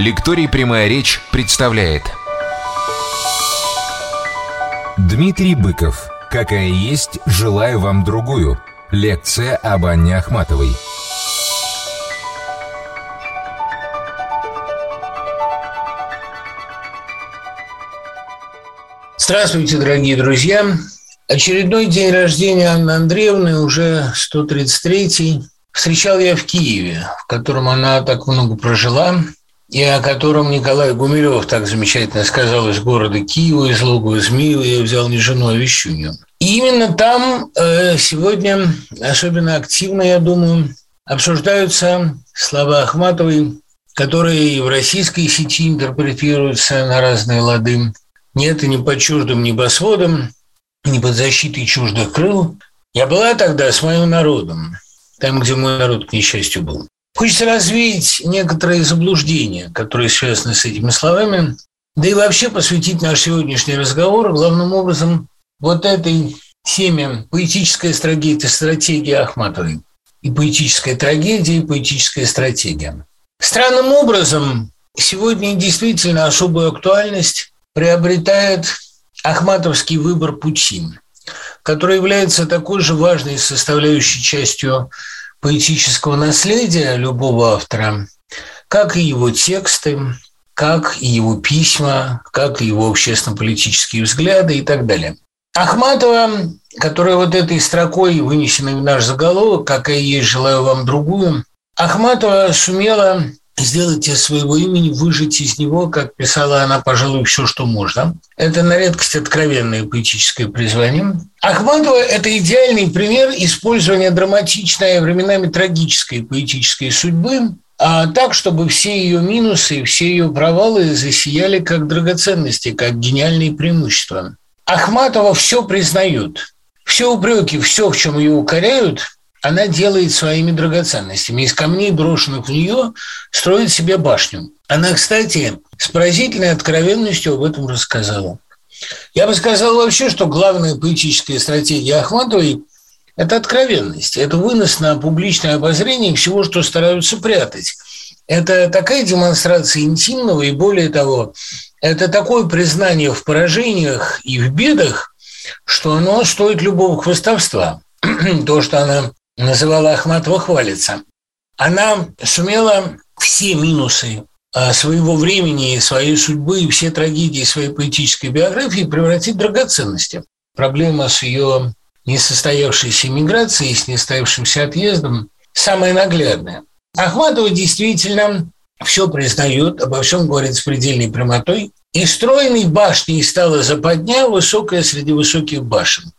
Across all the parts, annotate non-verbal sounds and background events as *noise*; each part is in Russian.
Лекторий «Прямая речь» представляет. Дмитрий Быков. «Какая есть, желаю вам другую» Лекция об Анне Ахматовой. Здравствуйте, дорогие друзья! Очередной день рождения Анны Андреевны, уже 133-й, встречал я в Киеве, в котором она так много прожила – и о котором Николай Гумилев так замечательно сказал из города Киева, из логова Змеева, я взял не жену, а вещунью. И именно там э, сегодня особенно активно, я думаю, обсуждаются слова Ахматовой, которые в российской сети интерпретируются на разные лады. Нет, и не под чуждым небосводом, не под защитой чуждых крыл. Я была тогда с моим народом, там, где мой народ, к несчастью, был. Хочется развеять некоторые заблуждения, которые связаны с этими словами, да и вообще посвятить наш сегодняшний разговор главным образом вот этой теме поэтическая стратегия, стратегия Ахматовой. И поэтическая трагедия, и поэтическая стратегия. Странным образом сегодня действительно особую актуальность приобретает ахматовский выбор пути, который является такой же важной составляющей частью поэтического наследия любого автора, как и его тексты, как и его письма, как и его общественно-политические взгляды и так далее. Ахматова, которая вот этой строкой вынесена в наш заголовок, какая есть, желаю вам другую, Ахматова сумела сделать из своего имени, выжить из него, как писала она, пожалуй, все, что можно. Это на редкость откровенное поэтическое призвание. Ахматова – это идеальный пример использования драматичной, а временами трагической поэтической судьбы, а так, чтобы все ее минусы, все ее провалы засияли как драгоценности, как гениальные преимущества. Ахматова все признает. Все упреки, все, в чем ее укоряют – она делает своими драгоценностями. Из камней, брошенных в нее, строит себе башню. Она, кстати, с поразительной откровенностью об этом рассказала. Я бы сказал вообще, что главная поэтическая стратегия Ахматовой – это откровенность, это вынос на публичное обозрение всего, что стараются прятать. Это такая демонстрация интимного, и более того, это такое признание в поражениях и в бедах, что оно стоит любого хвостовства. *clears throat* То, что она называла Ахматова «хвалится». Она сумела все минусы а, своего времени, своей судьбы и все трагедии своей поэтической биографии превратить в драгоценности. Проблема с ее несостоявшейся миграцией, с несостоявшимся отъездом самая наглядная. Ахматова действительно все признает, обо всем говорит с предельной прямотой. И стройной башней стала западня, высокая среди высоких башен.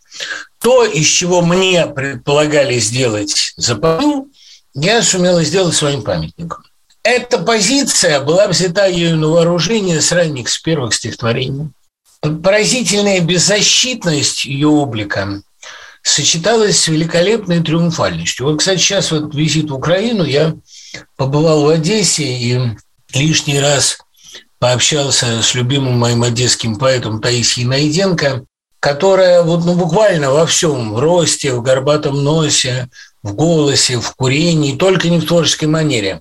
То, из чего мне предполагали сделать запомнил, я сумела сделать своим памятником. Эта позиция была взята ею на вооружение с ранних, с первых стихотворений. Поразительная беззащитность ее облика сочеталась с великолепной триумфальностью. Вот, кстати, сейчас в этот визит в Украину я побывал в Одессе и лишний раз пообщался с любимым моим одесским поэтом Таисией Найденко, которая вот, ну, буквально во всем, в росте, в горбатом носе, в голосе, в курении, только не в творческой манере.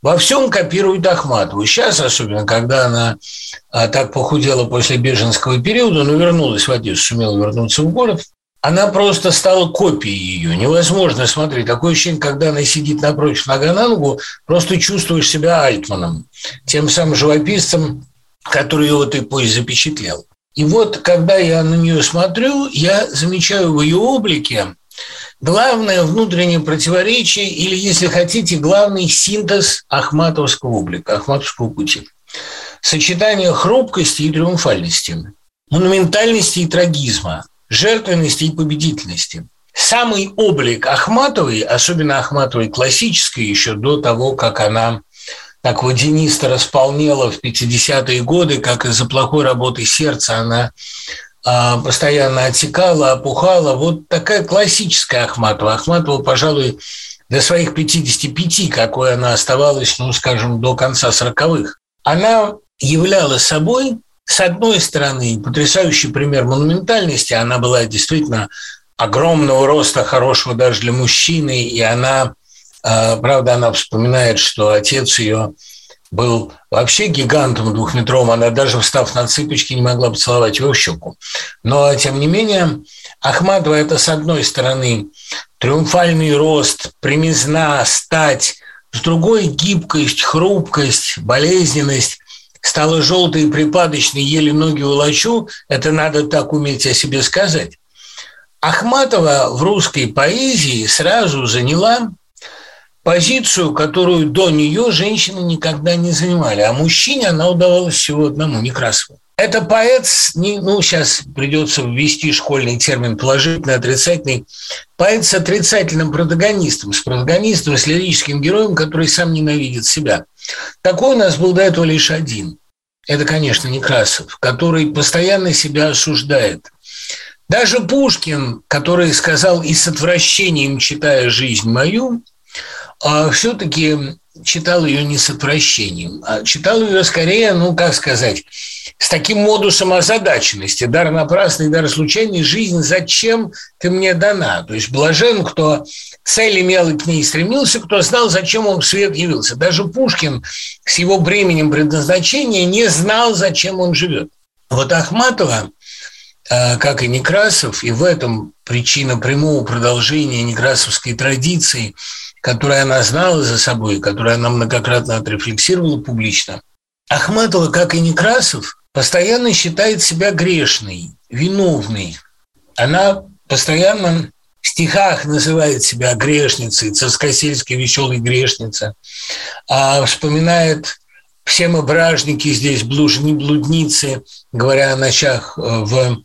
Во всем копирует Ахматову. Сейчас, особенно, когда она а, так похудела после беженского периода, но вернулась в Одессу, сумела вернуться в город, она просто стала копией ее. Невозможно смотреть. Такое ощущение, когда она сидит напротив нога на ногу, просто чувствуешь себя Альтманом, тем самым живописцем, который его ты позже запечатлел. И вот, когда я на нее смотрю, я замечаю в ее облике главное внутреннее противоречие или, если хотите, главный синтез ахматовского облика, ахматовского пути. Сочетание хрупкости и триумфальности, монументальности и трагизма, жертвенности и победительности. Самый облик Ахматовой, особенно Ахматовой классической, еще до того, как она так водянисто располнела в 50-е годы, как из-за плохой работы сердца она а, постоянно отекала, опухала. Вот такая классическая Ахматова. Ахматова, пожалуй, до своих 55, какой она оставалась, ну, скажем, до конца 40-х. Она являла собой, с одной стороны, потрясающий пример монументальности. Она была действительно огромного роста, хорошего даже для мужчины, и она правда, она вспоминает, что отец ее был вообще гигантом двухметровым, она даже встав на цыпочки не могла поцеловать его в щеку. Но, тем не менее, Ахматова – это, с одной стороны, триумфальный рост, примизна, стать, с другой – гибкость, хрупкость, болезненность, стала желтой и припадочной, еле ноги волочу, это надо так уметь о себе сказать. Ахматова в русской поэзии сразу заняла позицию, которую до нее женщины никогда не занимали, а мужчине она удавалась всего одному, Некрасову. Это поэт, ну, сейчас придется ввести школьный термин положительный, отрицательный, поэт с отрицательным протагонистом, с протагонистом, с лирическим героем, который сам ненавидит себя. Такой у нас был до этого лишь один. Это, конечно, Некрасов, который постоянно себя осуждает. Даже Пушкин, который сказал и с отвращением, читая «Жизнь мою», а все-таки читал ее не с отвращением, а читал ее скорее, ну, как сказать, с таким модусом озадаченности. Дар напрасный, дар случайный, жизнь зачем ты мне дана? То есть блажен, кто цель имел и к ней стремился, кто знал, зачем он в свет явился. Даже Пушкин с его бременем предназначения не знал, зачем он живет. Вот Ахматова, э, как и Некрасов, и в этом причина прямого продолжения некрасовской традиции – которое она знала за собой, которое она многократно отрефлексировала публично, Ахматова, как и Некрасов, постоянно считает себя грешной, виновной. Она постоянно в стихах называет себя грешницей, царскосельской веселой грешница, а вспоминает все мы бражники здесь, блужни, блудницы, говоря о ночах э, в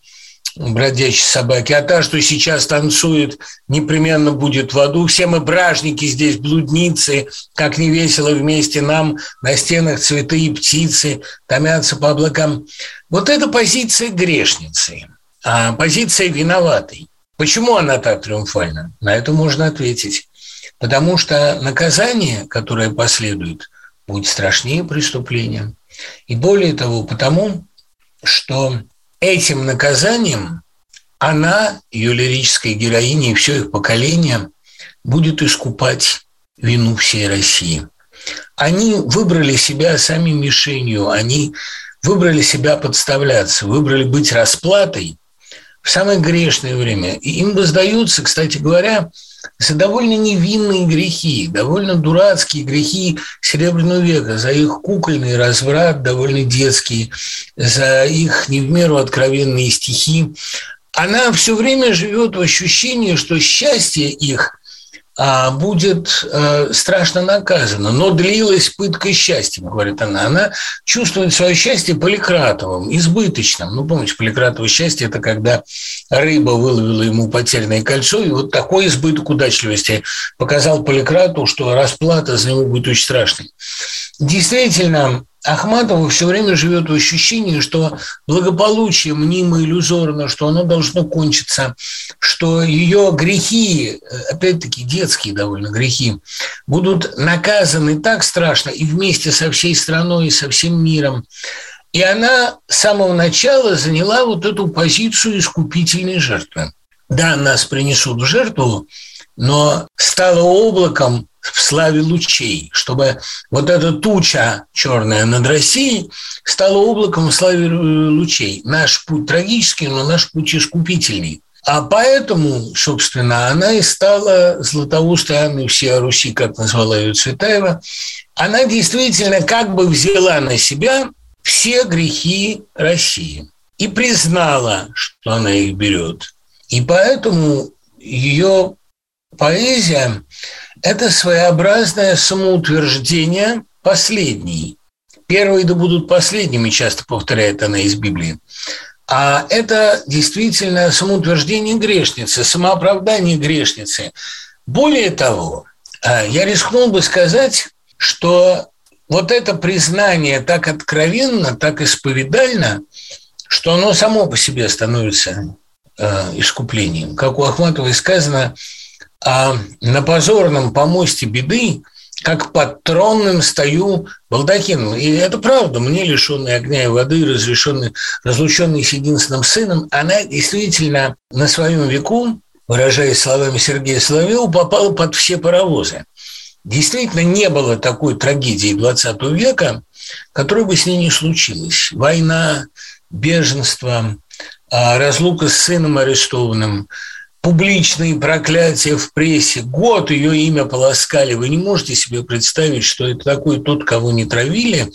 бродячей собаки, а та, что сейчас танцует, непременно будет в аду. Все мы бражники здесь, блудницы, как не весело вместе нам, на стенах цветы и птицы томятся по облакам. Вот это позиция грешницы, а позиция виноватой. Почему она так триумфальна? На это можно ответить. Потому что наказание, которое последует, будет страшнее преступления. И более того, потому что этим наказанием она, ее лирическая героиня и все их поколение будет искупать вину всей России. Они выбрали себя сами мишенью, они выбрали себя подставляться, выбрали быть расплатой в самое грешное время. И им воздаются, кстати говоря, довольно невинные грехи, довольно дурацкие грехи Серебряного века, за их кукольный разврат, довольно детский, за их не в меру откровенные стихи. Она все время живет в ощущении, что счастье их будет э, страшно наказана. Но длилась пытка счастьем, говорит она. Она чувствует свое счастье поликратовым, избыточным. Ну, помните, поликратовое счастье – это когда рыба выловила ему потерянное кольцо, и вот такой избыток удачливости показал поликрату, что расплата за него будет очень страшной. Действительно, Ахматова все время живет в ощущении, что благополучие мнимо иллюзорно, что оно должно кончиться, что ее грехи, опять-таки детские довольно грехи, будут наказаны так страшно и вместе со всей страной, и со всем миром. И она с самого начала заняла вот эту позицию искупительной жертвы. Да, нас принесут в жертву, но стала облаком в славе лучей, чтобы вот эта туча черная над Россией стала облаком в славе э, лучей. Наш путь трагический, но наш путь искупительный. А поэтому, собственно, она и стала Златоустой Анной всей Руси, как назвала ее Цветаева. Она действительно как бы взяла на себя все грехи России и признала, что она их берет. И поэтому ее поэзия – это своеобразное самоутверждение последней. Первые да будут последними, часто повторяет она из Библии. А это действительно самоутверждение грешницы, самооправдание грешницы. Более того, а, я рискнул бы сказать, что вот это признание так откровенно, так исповедально, что оно само по себе становится э, искуплением. Как у Ахматовой сказано, а на позорном помосте беды, как под тронным стою балдахином. И это правда, мне лишенный огня и воды, разрешенный, разлученный с единственным сыном, она действительно на своем веку, выражаясь словами Сергея Соловьева, попала под все паровозы. действительно не было такой трагедии 20 века, которой бы с ней не случилось. Война, беженство, а, разлука с сыном арестованным, публичные проклятия в прессе. Год ее имя полоскали. Вы не можете себе представить, что это такой тот, кого не травили,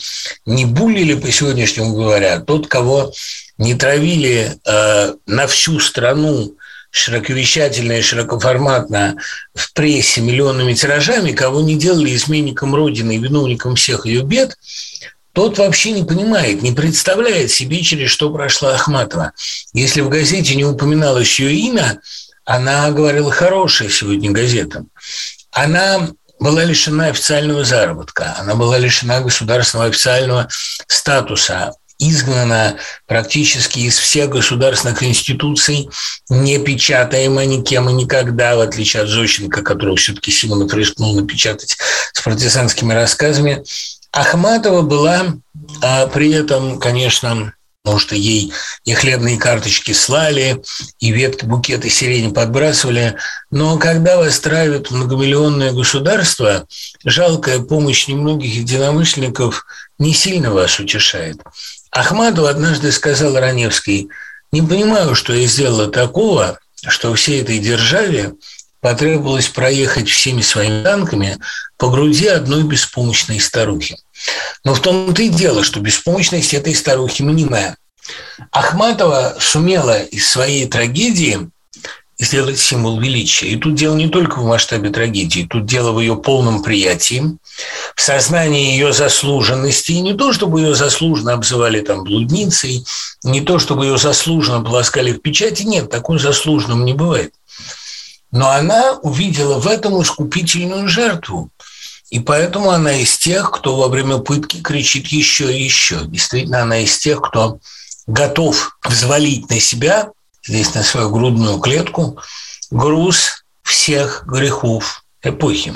не булили по сегодняшнему говоря, тот, кого не травили э, на всю страну широковещательно и широкоформатно в прессе миллионными тиражами, кого не делали изменником Родины и виновником всех ее бед, тот вообще не понимает, не представляет себе, через что прошла Ахматова. Если в газете не упоминалось ее имя, она говорила хорошая сегодня газетам. Она была лишена официального заработка, она была лишена государственного официального статуса, изгнана практически из всех государственных институций, не печатаема никем и никогда, в отличие от Зощенко, которого все-таки Симонов рискнул напечатать с партизанскими рассказами. Ахматова была а, при этом, конечно, потому что ей и хлебные карточки слали, и ветки, букеты сирени подбрасывали. Но когда вас травят многомиллионное государство, жалкая помощь немногих единомышленников не сильно вас утешает. Ахматова однажды сказал Раневский, «Не понимаю, что я сделала такого, что всей этой державе потребовалось проехать всеми своими танками по груди одной беспомощной старухи. Но в том-то и дело, что беспомощность этой старухи мнимая. Ахматова сумела из своей трагедии сделать символ величия. И тут дело не только в масштабе трагедии, тут дело в ее полном приятии, в сознании ее заслуженности. И не то, чтобы ее заслуженно обзывали там блудницей, не то, чтобы ее заслуженно полоскали в печати. Нет, такой заслуженным не бывает. Но она увидела в этом искупительную жертву. И поэтому она из тех, кто во время пытки кричит еще и еще. Действительно, она из тех, кто готов взвалить на себя, здесь на свою грудную клетку, груз всех грехов эпохи.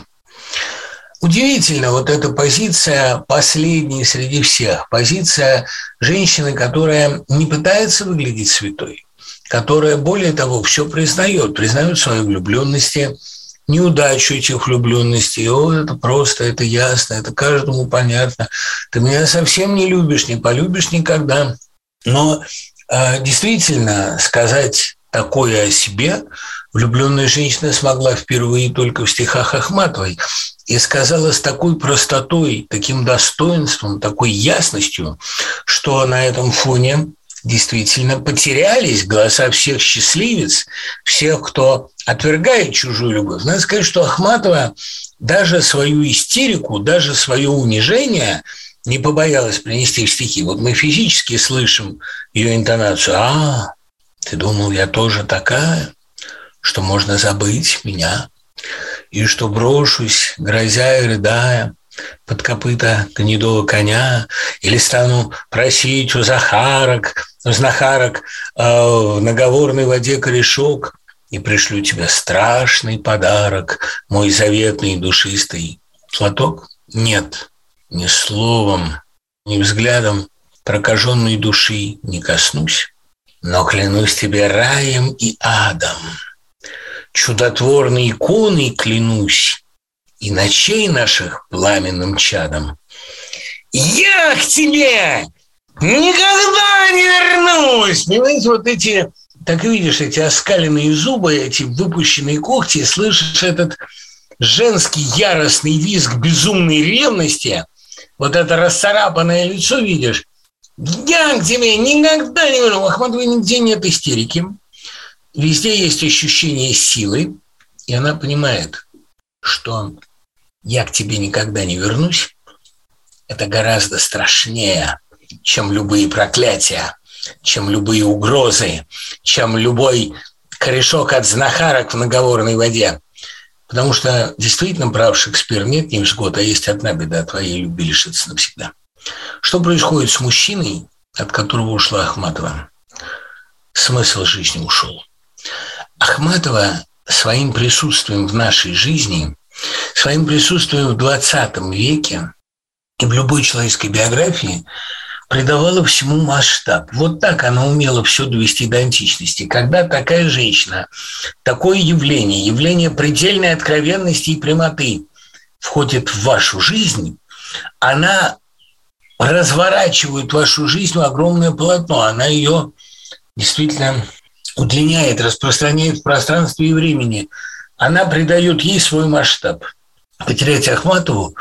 Удивительно вот эта позиция последней среди всех, позиция женщины, которая не пытается выглядеть святой, которая, более того, все признает, признает свои влюбленности, неудачу этих влюбленностей. О, это просто, это ясно, это каждому понятно. Ты меня совсем не любишь, не полюбишь никогда. Но э, действительно сказать такое о себе влюбленная женщина смогла впервые только в стихах Ахматовой и сказала с такой простотой, таким достоинством, такой ясностью, что на этом фоне действительно потерялись голоса всех счастливец, всех, кто отвергает чужую любовь. Надо сказать, что Ахматова даже свою истерику, даже свое унижение не побоялась принести в стихи. Вот мы физически слышим ее интонацию. «А, ты думал, я тоже такая, что можно забыть меня, и что брошусь, грозя и рыдая, под копыта гнедого коня, или стану просить у Захарок, у знахарок э, в наговорной воде корешок, и пришлю тебе страшный подарок, мой заветный душистый платок? Нет, ни словом, ни взглядом прокаженной души не коснусь, но клянусь тебе раем и адом, чудотворной иконой клянусь, и ночей наших пламенным чадом. Я к тебе никогда не вернусь! Понимаете, вот эти, так видишь, эти оскаленные зубы, эти выпущенные когти, слышишь этот женский яростный визг безумной ревности, вот это расцарапанное лицо видишь, я к тебе никогда не верну. У Ахматовой нигде нет истерики. Везде есть ощущение силы, и она понимает, что я к тебе никогда не вернусь, это гораздо страшнее, чем любые проклятия, чем любые угрозы, чем любой корешок от знахарок в наговорной воде. Потому что действительно прав Шекспир нет невзгод, а есть одна беда, твоей любви лишиться навсегда. Что происходит с мужчиной, от которого ушла Ахматова? Смысл жизни ушел. Ахматова своим присутствием в нашей жизни своим присутствием в 20 веке и в любой человеческой биографии придавала всему масштаб. Вот так она умела все довести до античности. Когда такая женщина, такое явление, явление предельной откровенности и прямоты входит в вашу жизнь, она разворачивает вашу жизнь в огромное полотно. Она ее действительно удлиняет, распространяет в пространстве и времени. Она придает ей свой масштаб. Потерять Ахматову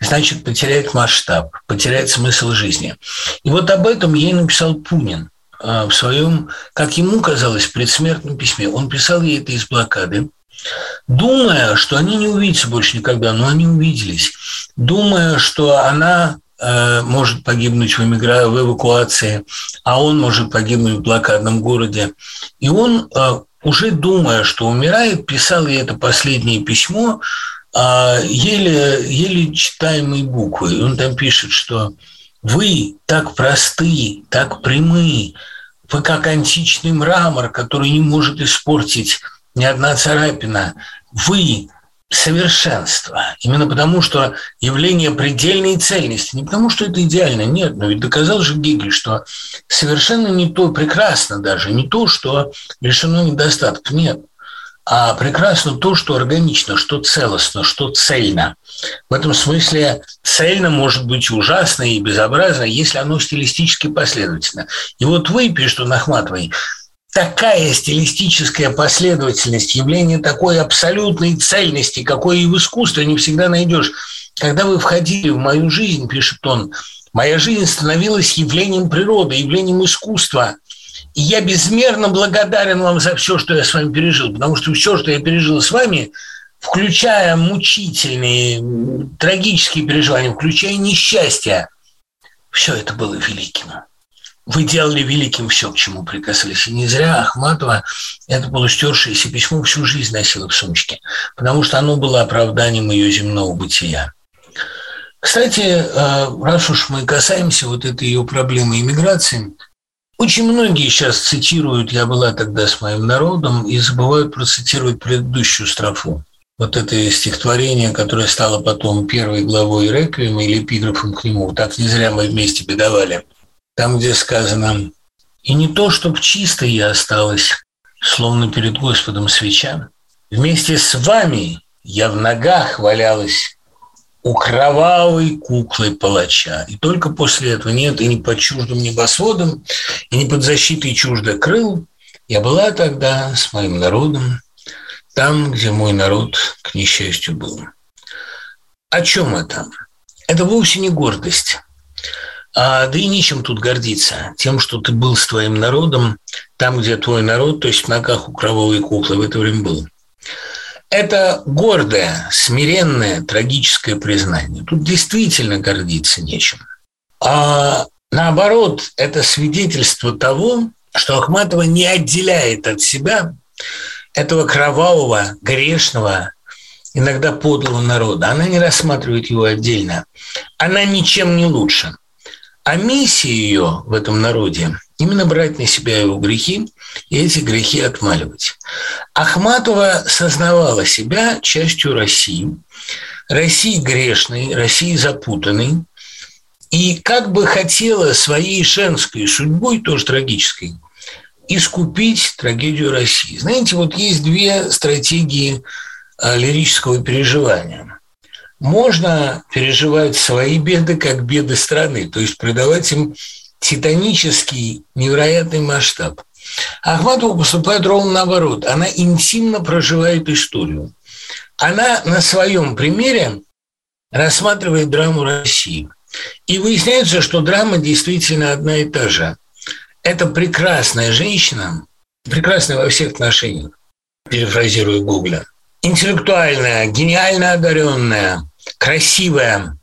значит потерять масштаб, потерять смысл жизни. И вот об этом ей написал Пунин а, в своем, как ему казалось, предсмертном письме. Он писал ей это из блокады, думая, что они не увидятся больше никогда, но они увиделись, думая, что она э, может погибнуть в, эмигра... в эвакуации, а он может погибнуть в блокадном городе. И он, э, уже думая, что умирает, писал ей это последнее письмо, э, еле, еле читаемой буквы. Он там пишет, что вы так просты, так прямы, вы как античный мрамор, который не может испортить ни одна царапина. Вы совершенство. Именно потому, что явление предельной цельности. Не потому, что это идеально, нет. Но ведь доказал же Гегель, что совершенно не то, прекрасно даже, не то, что лишено недостатков. Нет. А прекрасно то, что органично, что целостно, что цельно. В этом смысле цельно может быть ужасно и безобразно, если оно стилистически последовательно. И вот вы, пишет он Ахматовой, такая стилистическая последовательность, явление такой абсолютной цельности, какой и в искусстве не всегда найдешь. Когда вы входили в мою жизнь, пишет он, моя жизнь становилась явлением природы, явлением искусства. И я безмерно благодарен вам за все, что я с вами пережил, потому что все, что я пережил с вами, включая мучительные, трагические переживания, включая несчастье, все это было великим вы делали великим все, к чему прикасались. И не зря Ахматова это полустершееся письмо всю жизнь носила в сумочке, потому что оно было оправданием ее земного бытия. Кстати, э, раз уж мы касаемся вот этой ее проблемы иммиграции, очень многие сейчас цитируют «Я была тогда с моим народом» и забывают процитировать предыдущую строфу. Вот это стихотворение, которое стало потом первой главой «Реквиема» или эпиграфом к нему. Так не зря мы вместе бедовали там, где сказано «И не то, чтоб чисто я осталась, словно перед Господом свеча, вместе с вами я в ногах валялась у кровавой куклы палача. И только после этого нет, и не под чуждым небосводом, и не под защитой чуждых крыл, я была тогда с моим народом, там, где мой народ, к несчастью, был. О чем это? Это вовсе не гордость. А, да и нечем тут гордиться. Тем, что ты был с твоим народом, там, где твой народ, то есть в ногах у кровавой куклы в это время был. Это гордое, смиренное, трагическое признание. Тут действительно гордиться нечем. А наоборот, это свидетельство того, что Ахматова не отделяет от себя этого кровавого, грешного, иногда подлого народа. Она не рассматривает его отдельно. Она ничем не лучше. А миссия ее в этом народе – именно брать на себя его грехи и эти грехи отмаливать. Ахматова сознавала себя частью России, России грешной, России запутанной, и как бы хотела своей женской судьбой, тоже трагической, искупить трагедию России. Знаете, вот есть две стратегии а, лирического переживания можно переживать свои беды как беды страны, то есть придавать им титанический, невероятный масштаб. Ахматова поступает ровно наоборот. Она интимно проживает историю. Она на своем примере рассматривает драму России. И выясняется, что драма действительно одна и та же. Это прекрасная женщина, прекрасная во всех отношениях, перефразируя Гугля – интеллектуальная, гениально одаренная, красивая,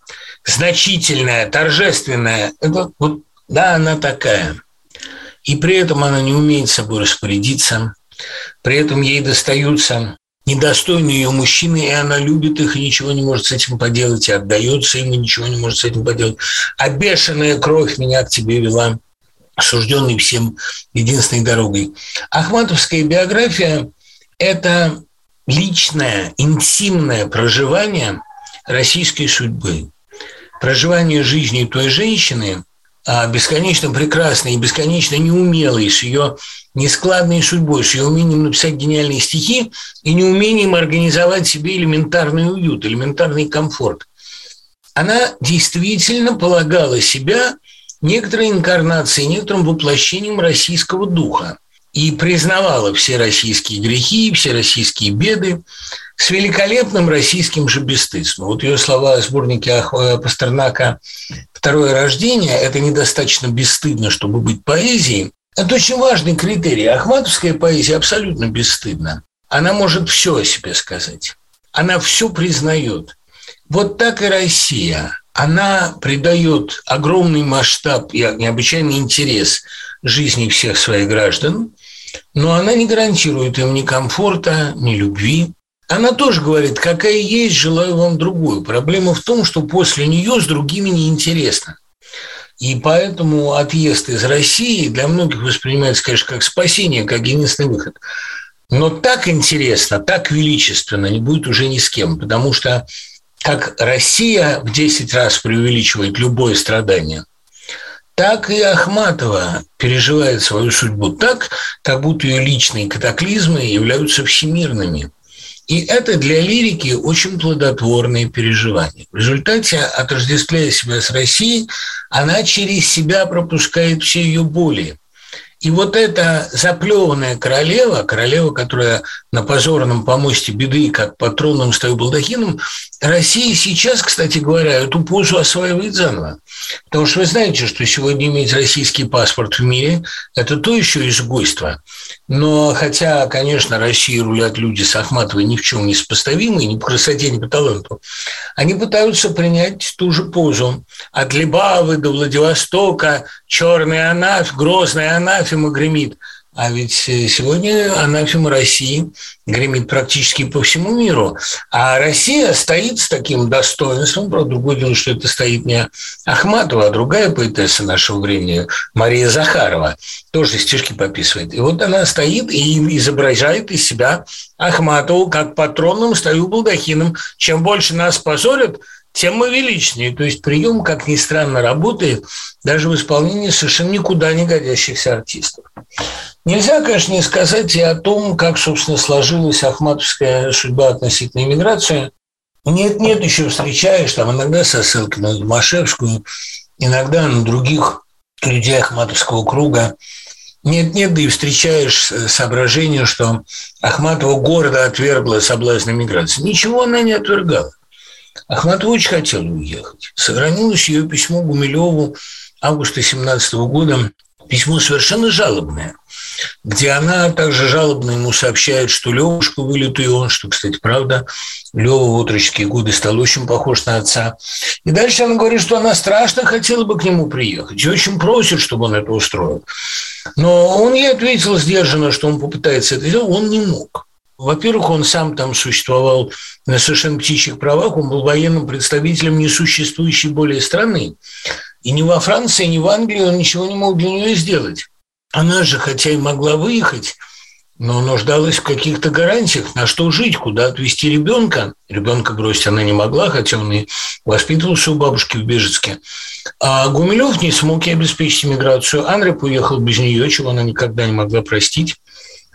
значительная, торжественная. Это вот, да, она такая. И при этом она не умеет собой распорядиться. При этом ей достаются недостойные ее мужчины, и она любит их, и ничего не может с этим поделать, и отдается им, и ничего не может с этим поделать. А бешеная кровь меня к тебе вела, осужденный всем единственной дорогой. Ахматовская биография – это личное, интимное проживание российской судьбы, проживание жизни той женщины, а, бесконечно прекрасной и бесконечно неумелой, с ее нескладной судьбой, с ее умением написать гениальные стихи и неумением организовать себе элементарный уют, элементарный комфорт. Она действительно полагала себя некоторой инкарнацией, некоторым воплощением российского духа и признавала все российские грехи, все российские беды с великолепным российским же бесстыдством. Вот ее слова о сборнике э, Пастернака «Второе рождение» – это недостаточно бесстыдно, чтобы быть поэзией. Это очень важный критерий. Ахматовская поэзия абсолютно бесстыдна. Она может все о себе сказать. Она все признает. Вот так и Россия. Она придает огромный масштаб и необычайный интерес жизни всех своих граждан, но она не гарантирует им ни комфорта, ни любви. Она тоже говорит, какая есть, желаю вам другую. Проблема в том, что после нее с другими неинтересно. И поэтому отъезд из России для многих воспринимается, конечно, как спасение, как единственный выход. Но так интересно, так величественно не будет уже ни с кем, потому что как Россия в 10 раз преувеличивает любое страдание, так и Ахматова переживает свою судьбу так, как будто ее личные катаклизмы являются всемирными. И это для лирики очень плодотворные переживания. В результате, отождествляя себя с Россией, она через себя пропускает все ее боли. И вот эта заплеванная королева, королева, которая на позорном помосте беды, как по тронным стою балдахином, Россия сейчас, кстати говоря, эту позу осваивает заново. Потому что вы знаете, что сегодня иметь российский паспорт в мире – это то еще изгойство. Но хотя, конечно, России рулят люди с Ахматовой ни в чем не сопоставимые, ни по красоте, ни по таланту, они пытаются принять ту же позу. От Либавы до Владивостока черный анаф, грозный анафема гремит – а ведь э, сегодня анафема России гремит практически по всему миру. А Россия стоит с таким достоинством. Правда, другое дело, что это стоит не Ахматова, а другая поэтесса нашего времени, Мария Захарова, тоже стишки подписывает. И вот она стоит и изображает из себя Ахматову как патронным стою балдахином. Чем больше нас позорят, тем мы величнее. То есть прием, как ни странно, работает даже в исполнении совершенно никуда не годящихся артистов. Нельзя, конечно, не сказать и о том, как, собственно, сложилась ахматовская судьба относительно иммиграции. Нет-нет, еще встречаешь, там иногда со ссылкой на Домашевскую, иногда на других людей Ахматовского круга. Нет-нет, да и встречаешь соображение, что Ахматова города отвергла соблазн иммиграции. Ничего она не отвергала. Ахматова очень хотела уехать. Сохранилось ее письмо Гумилеву августа 17 года, письмо совершенно жалобное, где она также жалобно ему сообщает, что Левушка вылет и он, что, кстати, правда, Лева в отроческие годы стал очень похож на отца. И дальше она говорит, что она страшно хотела бы к нему приехать и очень просит, чтобы он это устроил. Но он ей ответил сдержанно, что он попытается это сделать, он не мог. Во-первых, он сам там существовал на совершенно птичьих правах, он был военным представителем несуществующей более страны. И ни во Франции, ни в Англии он ничего не мог для нее сделать. Она же, хотя и могла выехать, но нуждалась в каких-то гарантиях, на что жить, куда отвезти ребенка. Ребенка бросить она не могла, хотя он и воспитывался у бабушки в Бежецке. А Гумилев не смог ей обеспечить иммиграцию. Анреп уехал без нее, чего она никогда не могла простить.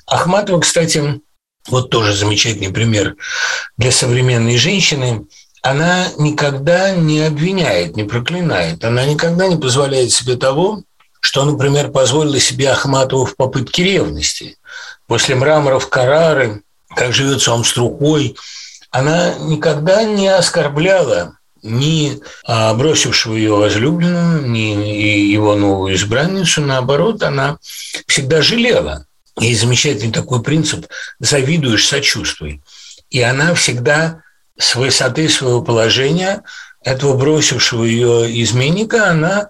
Ахматова, кстати, вот тоже замечательный пример для современной женщины, она никогда не обвиняет, не проклинает, она никогда не позволяет себе того, что, например, позволила себе Ахматову в попытке ревности. После мраморов Карары, как живется он с трухой, она никогда не оскорбляла ни а, бросившего ее возлюбленную, ни его новую избранницу. Наоборот, она всегда жалела есть замечательный такой принцип «завидуешь, сочувствуй». И она всегда с высоты своего положения этого бросившего ее изменника, она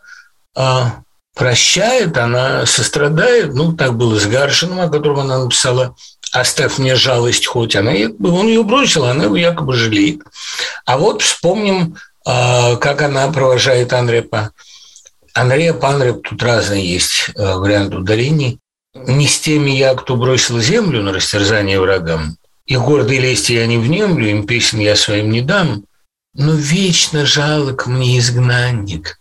а, прощает, она сострадает. Ну, так было с Гаршином, о котором она написала «Оставь мне жалость хоть». Она, он ее бросил, она его якобы жалеет. А вот вспомним, а, как она провожает Анрепа. Анреп, Анреп, тут разные есть а, варианты ударений не с теми я, кто бросил землю на растерзание врагам, и гордой лести я не внемлю, им песен я своим не дам, но вечно жалок мне изгнанник,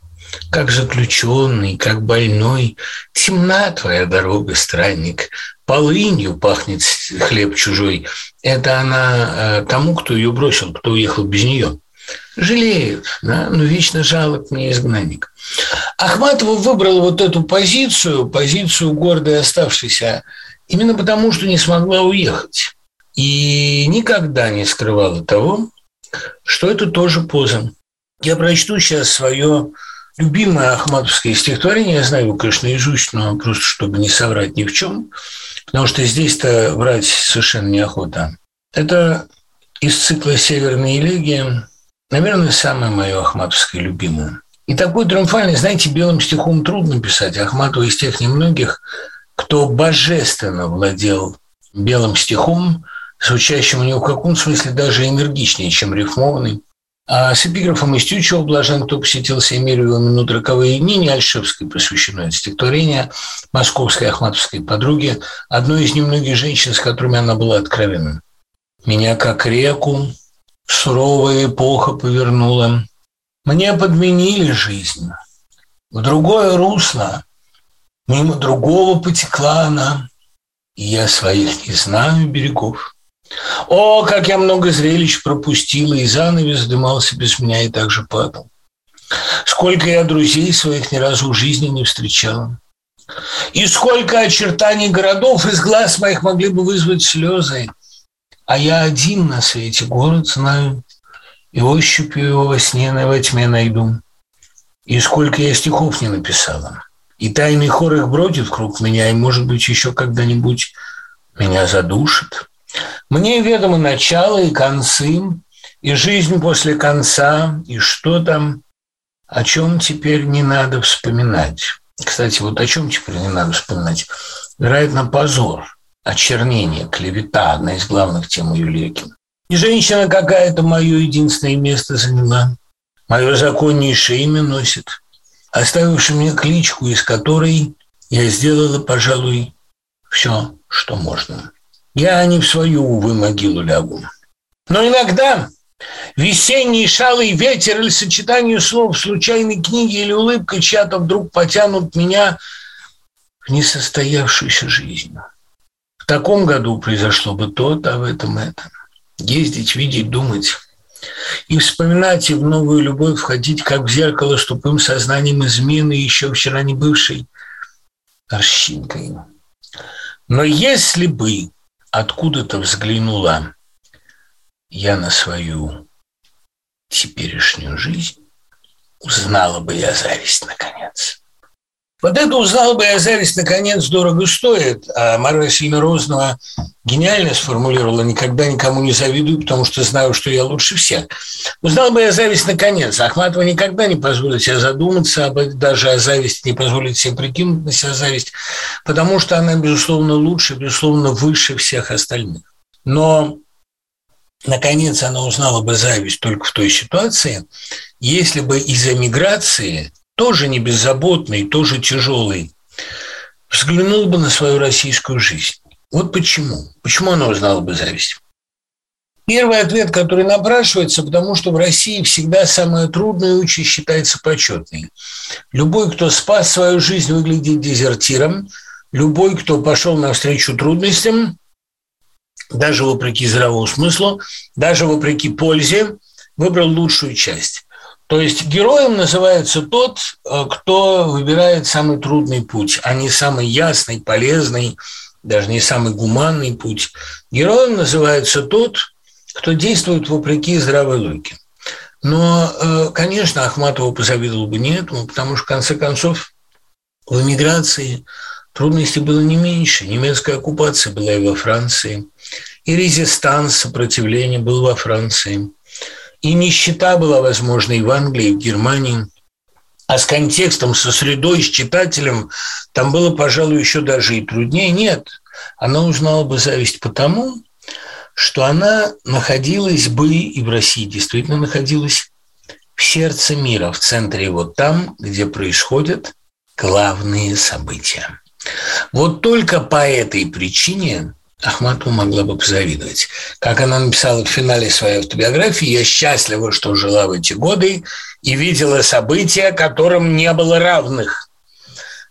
как заключенный, как больной. Темна твоя дорога, странник, полынью пахнет хлеб чужой. Это она э, тому, кто ее бросил, кто уехал без нее. Жалеют, да? но вечно жалок мне изгнанник. Ахматова выбрала вот эту позицию, позицию гордой оставшейся, именно потому, что не смогла уехать. И никогда не скрывала того, что это тоже поза. Я прочту сейчас свое любимое ахматовское стихотворение. Я знаю его, конечно, наизусть, но просто чтобы не соврать ни в чем, потому что здесь-то врать совершенно неохота. Это из цикла «Северная элегия», наверное, самое мое ахматовское любимое. И такой триумфальный, знаете, белым стихом трудно писать. Ахматова из тех немногих, кто божественно владел белым стихом, звучащим у него в каком смысле даже энергичнее, чем рифмованный. А с эпиграфом из Тючева «Блажен, кто посетил Семирию в минут роковые дни» не Альшевской посвящено стихотворение московской ахматовской подруги, одной из немногих женщин, с которыми она была откровенна. «Меня как реку суровая эпоха повернула, мне подменили жизнь, в другое русло, мимо другого потекла она, и я своих не знаю берегов». О, как я много зрелищ пропустила, и занавес дымался без меня и также падал. Сколько я друзей своих ни разу в жизни не встречала. И сколько очертаний городов из глаз моих могли бы вызвать слезы. А я один на свете город знаю, и ощупью его во сне на во тьме найду. И сколько я стихов не написала. И тайный хор их бродит вокруг меня, и, может быть, еще когда-нибудь меня задушит. Мне ведомо начало и концы, и жизнь после конца, и что там, о чем теперь не надо вспоминать. Кстати, вот о чем теперь не надо вспоминать? Вероятно, позор, очернение, клевета – одна из главных тем Юлики. И женщина какая-то мое единственное место заняла, мое законнейшее имя носит, оставивши мне кличку, из которой я сделала, пожалуй, все, что можно. Я не в свою, увы, могилу лягу. Но иногда весенний шалый ветер или сочетание слов случайной книге или улыбка чья-то вдруг потянут меня в несостоявшуюся жизнь. Таком году произошло бы то, а в этом это. Ездить, видеть, думать. И вспоминать, и в новую любовь входить, как в зеркало с тупым сознанием измены, еще вчера не бывшей морщинкой. Но если бы откуда-то взглянула я на свою теперешнюю жизнь, узнала бы я зависть наконец. Вот это узнала бы я зависть наконец дорого стоит. А Мария Васильевна Розного гениально сформулировала «никогда никому не завидую, потому что знаю, что я лучше всех». Узнала бы я зависть наконец. Ахматова никогда не позволит себе задуматься, об, даже о зависти, не позволит себе прикинуть на себя зависть, потому что она, безусловно, лучше, безусловно, выше всех остальных. Но наконец она узнала бы зависть только в той ситуации, если бы из эмиграции тоже не беззаботный, тоже тяжелый, взглянул бы на свою российскую жизнь. Вот почему. Почему она узнала бы зависть? Первый ответ, который напрашивается, потому что в России всегда самая трудная участь считается почетной. Любой, кто спас свою жизнь, выглядит дезертиром. Любой, кто пошел навстречу трудностям, даже вопреки здравому смыслу, даже вопреки пользе, выбрал лучшую часть. То есть героем называется тот, э, кто выбирает самый трудный путь, а не самый ясный, полезный, даже не самый гуманный путь. Героем называется тот, кто действует вопреки здравой логике. Но, э, конечно, Ахматова позавидовал бы не этому, потому что, в конце концов, в эмиграции трудностей было не меньше. Немецкая оккупация была и во Франции, и резистанс, сопротивление был во Франции – и нищета была возможна и в Англии, и в Германии. А с контекстом, со средой, с читателем там было, пожалуй, еще даже и труднее. Нет, она узнала бы зависть потому, что она находилась бы, и в России действительно находилась, в сердце мира, в центре его, там, где происходят главные события. Вот только по этой причине Ахматову могла бы позавидовать. Как она написала в финале своей автобиографии, «Я счастлива, что жила в эти годы и видела события, которым не было равных».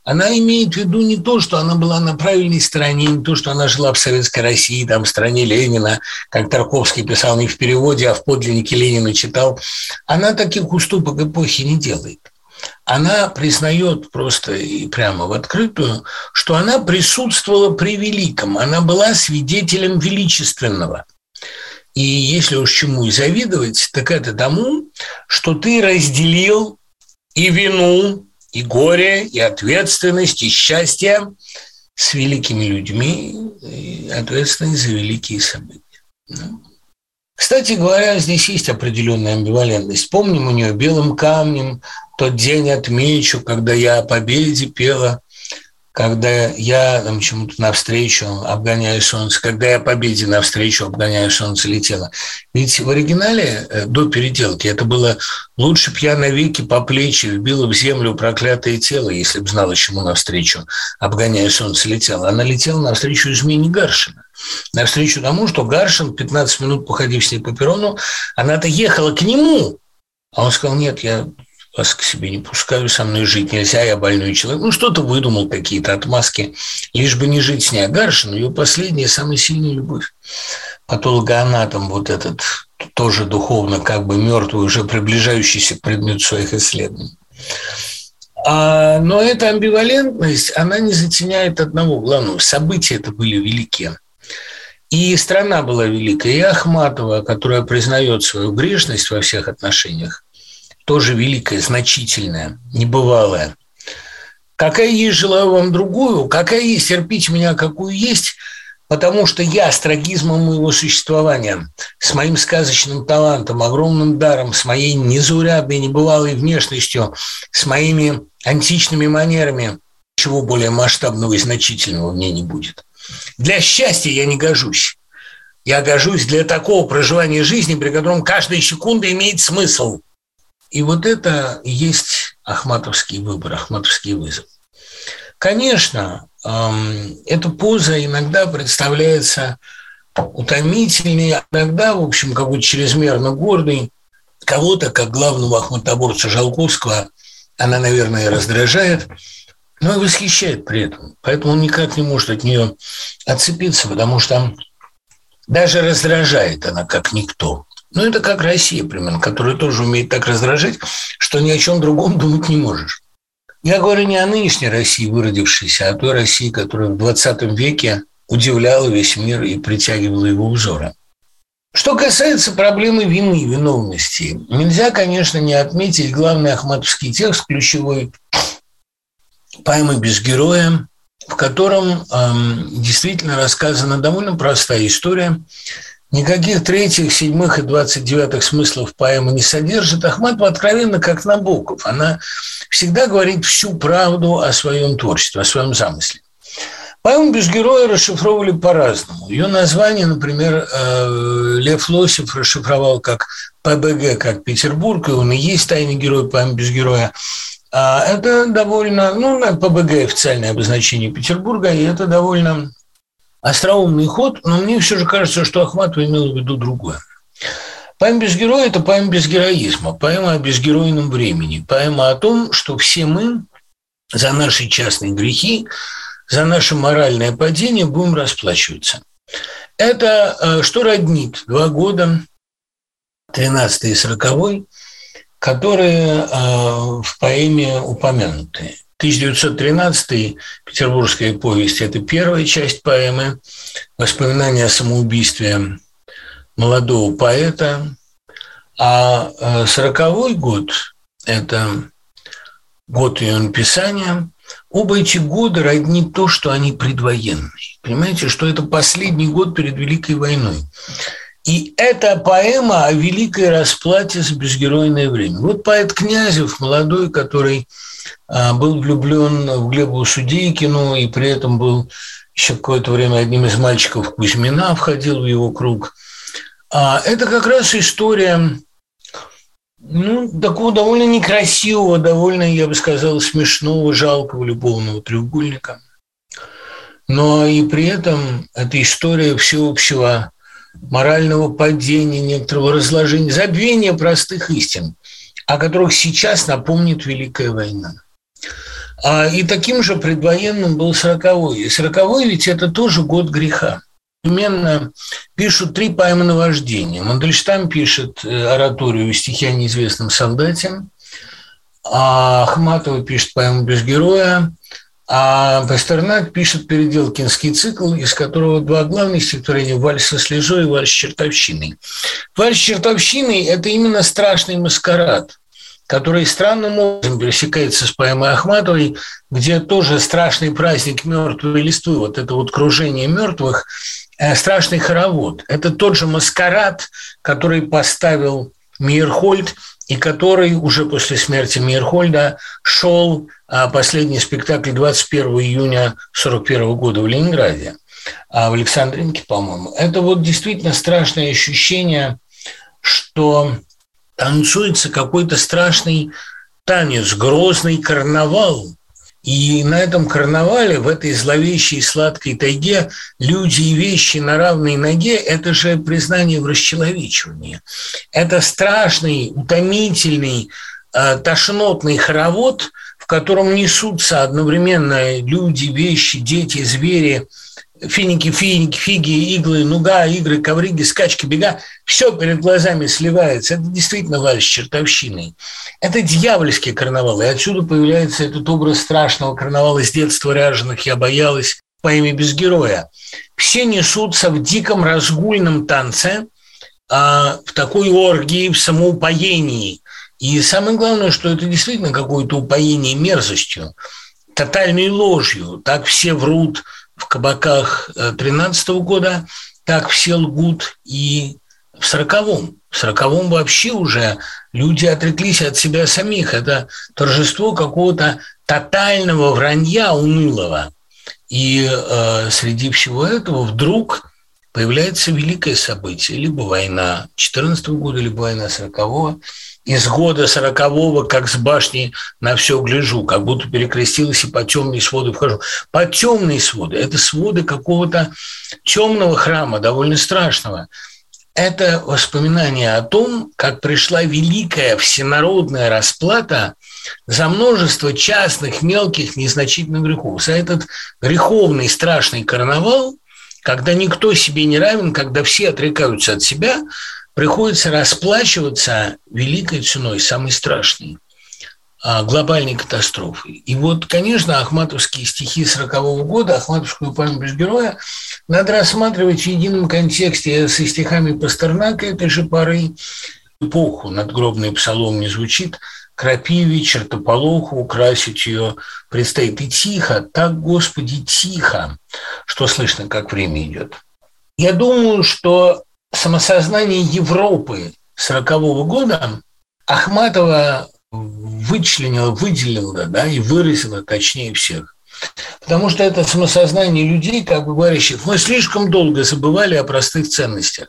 Она имеет в виду не то, что она была на правильной стороне, не то, что она жила в Советской России, там, в стране Ленина, как Тарковский писал не в переводе, а в подлиннике Ленина читал. Она таких уступок эпохи не делает она признает просто и прямо в открытую, что она присутствовала при великом, она была свидетелем величественного. И если уж чему и завидовать, так это тому, что ты разделил и вину, и горе, и ответственность, и счастье с великими людьми, ответственность за великие события. Кстати говоря, здесь есть определенная амбивалентность. Помним у нее белым камнем, тот день отмечу, когда я о победе пела, когда я там чему-то навстречу обгоняю солнце, когда я победе навстречу обгоняю солнце летела. Ведь в оригинале э, до переделки это было «Лучше б я навеки по плечи вбила в землю проклятое тело, если б знала, чему навстречу обгоняя солнце летела». Она летела навстречу измене Гаршина навстречу тому, что Гаршин, 15 минут походив с ней по перрону, она-то ехала к нему. А он сказал, нет, я вас к себе не пускаю, со мной жить нельзя, я больной человек. Ну, что-то выдумал, какие-то отмазки, лишь бы не жить с ней. А Гаршин, ее последняя, самая сильная любовь. Патологоанатом вот этот, тоже духовно как бы мертвый, уже приближающийся к предмету своих исследований. А, но эта амбивалентность, она не затеняет одного главного. События это были великие. И страна была великая, и Ахматова, которая признает свою грешность во всех отношениях, тоже великая, значительная, небывалая. Какая есть, желаю вам другую, какая есть, терпите меня, какую есть, потому что я с трагизмом моего существования, с моим сказочным талантом, огромным даром, с моей незаурядной, небывалой внешностью, с моими античными манерами, чего более масштабного и значительного мне не будет. Для счастья я не гожусь. Я гожусь для такого проживания жизни, при котором каждая секунда имеет смысл. И вот это есть ахматовский выбор, ахматовский вызов. Конечно, эта поза иногда представляется утомительной, иногда, в общем, какой-то чрезмерно гордой. Кого-то, как главного ахматоборца Жалковского, она, наверное, раздражает, но и восхищает при этом. Поэтому он никак не может от нее отцепиться, потому что даже раздражает она как никто. Ну, это как Россия, примерно, которая тоже умеет так раздражать, что ни о чем другом думать не можешь. Я говорю не о нынешней России, выродившейся, а о той России, которая в 20 веке удивляла весь мир и притягивала его узоры. Что касается проблемы вины и виновности, нельзя, конечно, не отметить главный ахматовский текст, ключевой поэмы «Без героя», в котором эм, действительно рассказана довольно простая история – Никаких третьих, седьмых и двадцать девятых смыслов поэма не содержит. Ахматова откровенно как Набоков. Она всегда говорит всю правду о своем творчестве, о своем замысле. Поэму «Без героя» расшифровывали по-разному. Ее название, например, э, Лев Лосев расшифровал как ПБГ, как Петербург, и он и есть тайный герой поэмы «Без героя». А это довольно, ну, ПБГ официальное обозначение Петербурга, и это довольно остроумный ход, но мне все же кажется, что Ахматова имел в виду другое. Поэма без героя – это поэма без героизма, поэма о безгеройном времени, поэма о том, что все мы за наши частные грехи, за наше моральное падение будем расплачиваться. Это э, что роднит два года, 13 и 40 которые э, в поэме упомянуты. 1913 «Петербургская повесть» – это первая часть поэмы, воспоминания о самоубийстве молодого поэта, а э, сороковой год – это год ее написания. Оба эти года роднит то, что они предвоенные. Понимаете, что это последний год перед Великой войной. И это поэма о великой расплате за безгеройное время. Вот поэт Князев, молодой, который был влюблен в Глебу Судейкину и при этом был еще какое-то время одним из мальчиков Кузьмина, входил в его круг. А это как раз история ну, такого довольно некрасивого, довольно, я бы сказал, смешного, жалкого любовного треугольника. но и при этом это история всеобщего морального падения, некоторого разложения, забвения простых истин, о которых сейчас напомнит Великая война. А, и таким же предвоенным был сороковой. И сороковой ведь это тоже год греха. Именно пишут три поэмы на вождение. Мандельштам пишет э, ораторию «Стихи о неизвестном солдате», а Ахматова пишет поэму «Без героя», а Пастернак пишет переделкинский цикл, из которого два главных стихотворения «Вальс со слезой» и «Вальс с чертовщиной». «Вальс с чертовщиной» – это именно страшный маскарад, который странным образом пересекается с поэмой Ахматовой, где тоже страшный праздник мертвой листвы, вот это вот кружение мертвых, э, страшный хоровод. Это тот же маскарад, который поставил Мейерхольд и который уже после смерти Мейерхольда шел а, последний спектакль 21 июня 1941 года в Ленинграде, а в Александринке, по-моему. Это вот действительно страшное ощущение, что танцуется какой-то страшный танец, грозный карнавал, и на этом карнавале, в этой зловещей сладкой тайге, люди и вещи на равной ноге – это же признание в расчеловечивании. Это страшный, утомительный, э, тошнотный хоровод, в котором несутся одновременно люди, вещи, дети, звери – финики, финики, фиги, иглы, нуга, игры, ковриги, скачки, бега, все перед глазами сливается. Это действительно вальс чертовщины. Это дьявольский карнавал. И отсюда появляется этот образ страшного карнавала с детства ряженых «Я боялась» по имя без героя. Все несутся в диком разгульном танце, а, в такой оргии, в самоупоении. И самое главное, что это действительно какое-то упоение мерзостью, тотальной ложью. Так все врут, в кабаках 13 -го года, так все лгут и в 40-м. В 40-м вообще уже люди отреклись от себя самих. Это торжество какого-то тотального вранья унылого. И э, среди всего этого вдруг появляется великое событие, либо война 14 -го года, либо война 40-го, из года сорокового, как с башни на все гляжу, как будто перекрестилась и по темные своды вхожу. По темные своды. Это своды какого-то темного храма, довольно страшного. Это воспоминание о том, как пришла великая всенародная расплата за множество частных, мелких, незначительных грехов. За этот греховный, страшный карнавал, когда никто себе не равен, когда все отрекаются от себя – приходится расплачиваться великой ценой, самой страшной а, глобальной катастрофы. И вот, конечно, ахматовские стихи 40-го года, ахматовскую память без героя, надо рассматривать в едином контексте со стихами Пастернака этой же поры. Эпоху надгробный псалом не звучит, крапиве, чертополоху, украсить ее предстоит. И тихо, так, Господи, тихо, что слышно, как время идет. Я думаю, что самосознание Европы 40-го года Ахматова вычленила, выделила да, и выразила точнее всех. Потому что это самосознание людей, как бы говорящих, мы слишком долго забывали о простых ценностях.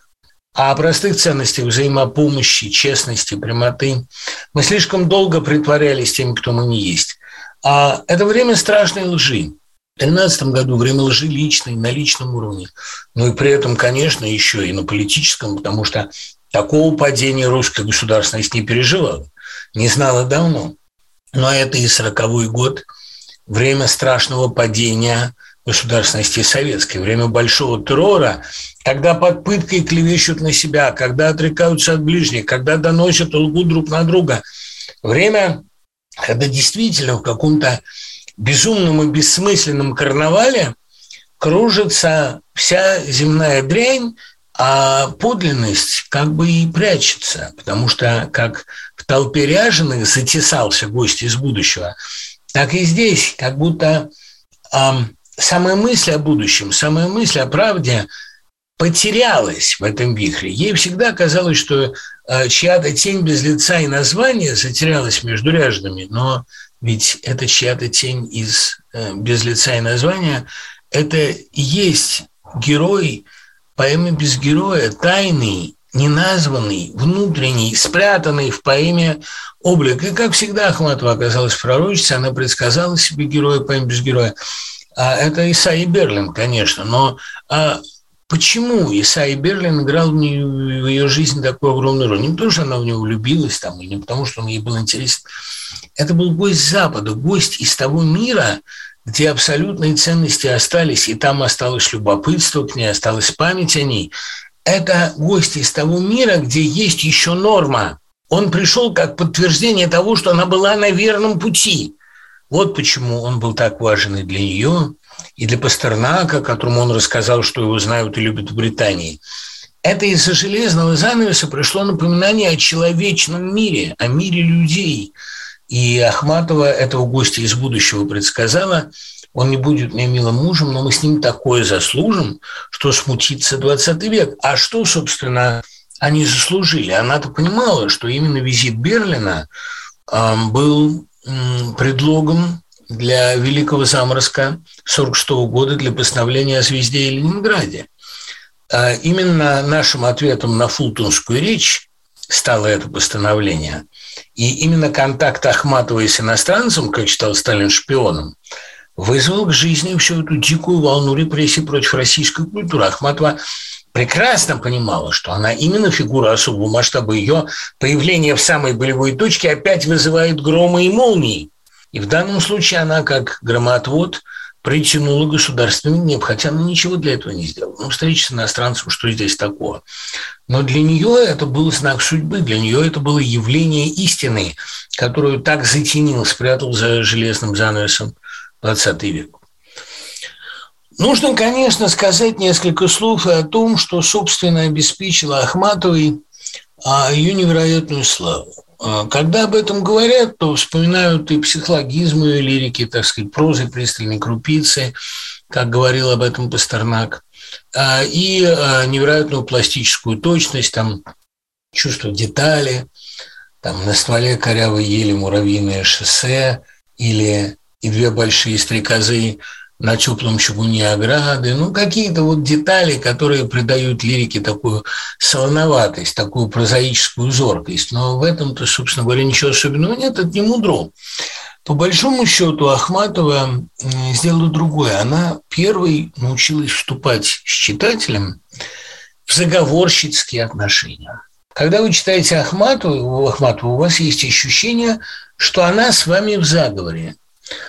А о простых ценностях взаимопомощи, честности, прямоты мы слишком долго притворялись тем, кто мы не есть. А это время страшной лжи. В 2013 году время лжи личной, на личном уровне. Ну и при этом, конечно, еще и на политическом, потому что такого падения русская государственность не переживала, не знала давно. Но это и сороковой год, время страшного падения государственности советской, время большого террора, когда под пыткой клевещут на себя, когда отрекаются от ближних, когда доносят лгу друг на друга. Время, когда действительно в каком-то безумном и бессмысленном карнавале кружится вся земная дрянь, а подлинность как бы и прячется, потому что как в толпе ряженых затесался гость из будущего, так и здесь как будто э, самая мысль о будущем, самая мысль о правде потерялась в этом вихре. Ей всегда казалось, что э, чья-то тень без лица и названия затерялась между ряжеными, но ведь это чья-то тень из э, «Без лица и названия», это и есть герой поэмы «Без героя», тайный, неназванный, внутренний, спрятанный в поэме облик. И, как всегда, Ахматова оказалась пророчицей, она предсказала себе героя поэмы «Без героя». А это Исаи Берлин, конечно, но а почему Исаи Берлин играл в, нее, в ее жизни такую огромную роль? Не потому, что она в него влюбилась, там, и не потому, что он ей был интересен. Это был гость Запада, гость из того мира, где абсолютные ценности остались, и там осталось любопытство к ней, осталась память о ней. Это гость из того мира, где есть еще норма. Он пришел как подтверждение того, что она была на верном пути. Вот почему он был так важен и для нее, и для Пастернака, которому он рассказал, что его знают и любят в Британии. Это из-за железного занавеса пришло напоминание о человечном мире, о мире людей. И Ахматова этого гостя из будущего предсказала, он не будет мне милым мужем, но мы с ним такое заслужим, что смутится 20 век. А что, собственно, они заслужили? Она-то понимала, что именно визит Берлина был предлогом для Великого заморозка 1946 года для постановления о звезде и Ленинграде. А именно нашим ответом на фултонскую речь стало это постановление. И именно контакт Ахматовой с иностранцем, как считал Сталин шпионом, вызвал к жизни всю эту дикую волну репрессий против российской культуры. Ахматова прекрасно понимала, что она именно фигура особого масштаба. Ее появление в самой болевой точке опять вызывает громы и молнии. И в данном случае она, как громоотвод, притянула государственный гнев, хотя она ничего для этого не сделала. Ну, встреча с иностранцем, что здесь такого? Но для нее это был знак судьбы, для нее это было явление истины, которую так затенил, спрятал за железным занавесом 20 век. Нужно, конечно, сказать несколько слов и о том, что, собственно, обеспечило Ахматовой а, ее невероятную славу. А, когда об этом говорят, то вспоминают и психологизм и лирики, так сказать, прозы пристальной крупицы, как говорил об этом Пастернак, а, и невероятную пластическую точность, там, чувство детали, там, на стволе корявой ели муравьиное шоссе или и две большие стрекозы на теплом чугуне ограды, ну, какие-то вот детали, которые придают лирике такую солоноватость, такую прозаическую зоркость. Но в этом-то, собственно говоря, ничего особенного нет, это не мудро. По большому счету Ахматова сделала другое. Она первой научилась вступать с читателем в заговорщицкие отношения. Когда вы читаете Ахматову, Ахматову, у вас есть ощущение, что она с вами в заговоре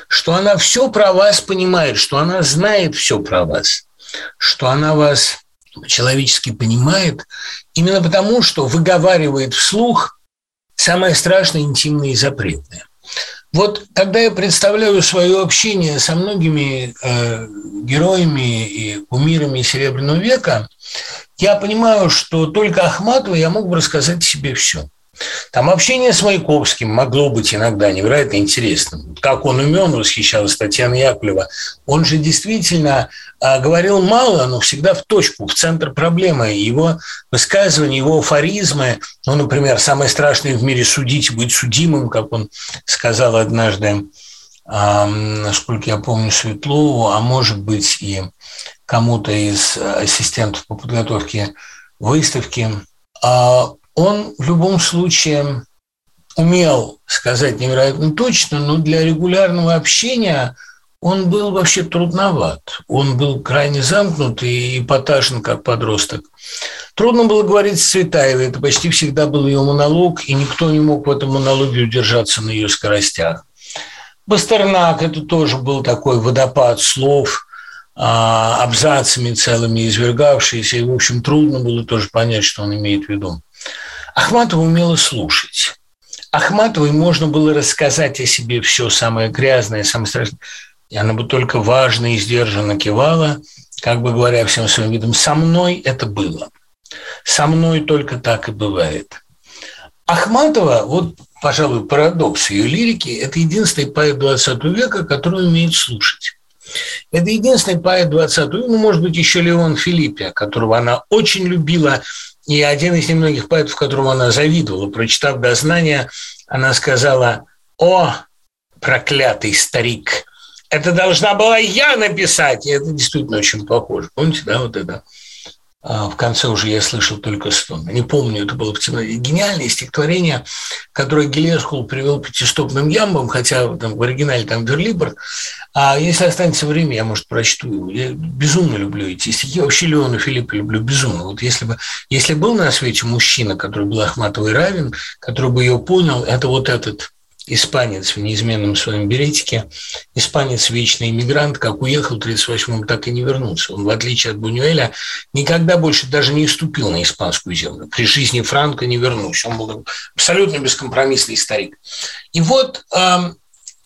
что она все про вас понимает, что она знает все про вас, что она вас человечески понимает, именно потому, что выговаривает вслух самое страшное, интимное и запретное. Вот когда я представляю свое общение со многими э, героями и кумирами Серебряного века, я понимаю, что только Ахматова я мог бы рассказать себе все. Там общение с Маяковским могло быть иногда невероятно интересным. Как он умен, восхищалась Татьяна Яковлева. Он же действительно а, говорил мало, но всегда в точку, в центр проблемы. Его высказывания, его афоризмы, ну, например, самое страшное в мире судить, быть судимым, как он сказал однажды, а, насколько я помню, Светлову, а может быть и кому-то из ассистентов по подготовке выставки. А он в любом случае умел сказать невероятно точно, но для регулярного общения он был вообще трудноват. Он был крайне замкнут и эпатажен, как подросток. Трудно было говорить с Цветаевой, это почти всегда был ее монолог, и никто не мог в этом монологе удержаться на ее скоростях. Бастернак – это тоже был такой водопад слов, а, абзацами целыми извергавшиеся, и, в общем, трудно было тоже понять, что он имеет в виду. Ахматова умела слушать. Ахматовой можно было рассказать о себе все самое грязное, самое страшное. И она бы только важно и сдержанно кивала, как бы говоря всем своим видом, со мной это было. Со мной только так и бывает. Ахматова, вот, пожалуй, парадокс ее лирики, это единственный поэт 20 века, который умеет слушать. Это единственный поэт 20 века, ну, может быть, еще Леон Филиппе, которого она очень любила и один из немногих поэтов, которому она завидовала, прочитав дознание, она сказала, «О, проклятый старик, это должна была я написать!» И это действительно очень похоже. Помните, да, вот это в конце уже я слышал только стон. Не помню, это было. Гениальное стихотворение, которое Гелескул привел пятистопным ямбом, хотя там, в оригинале там Верлибр. А если останется время, я, может, прочту его. Я безумно люблю эти стихи. Вообще Леона Филиппа люблю безумно. Вот если бы если был на свете мужчина, который был Ахматовой равен, который бы ее понял, это вот этот испанец в неизменном своем беретике, испанец вечный иммигрант, как уехал в 1938-м, так и не вернулся. Он, в отличие от Бунюэля, никогда больше даже не ступил на испанскую землю. При жизни Франко не вернулся. Он был абсолютно бескомпромиссный старик. И вот э,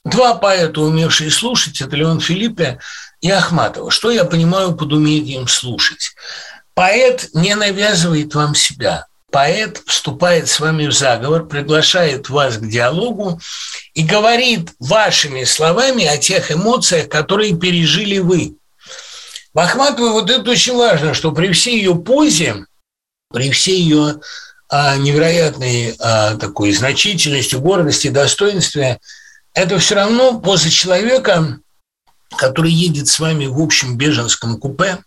два поэта, умевшие слушать, это Леон Филиппе и Ахматова. Что я понимаю под умением слушать? Поэт не навязывает вам себя – поэт вступает с вами в заговор, приглашает вас к диалогу и говорит вашими словами о тех эмоциях, которые пережили вы. В Ахматовой вот это очень важно, что при всей ее позе, при всей ее а, невероятной а, такой значительности, гордости, достоинстве, это все равно поза человека, который едет с вами в общем беженском купе,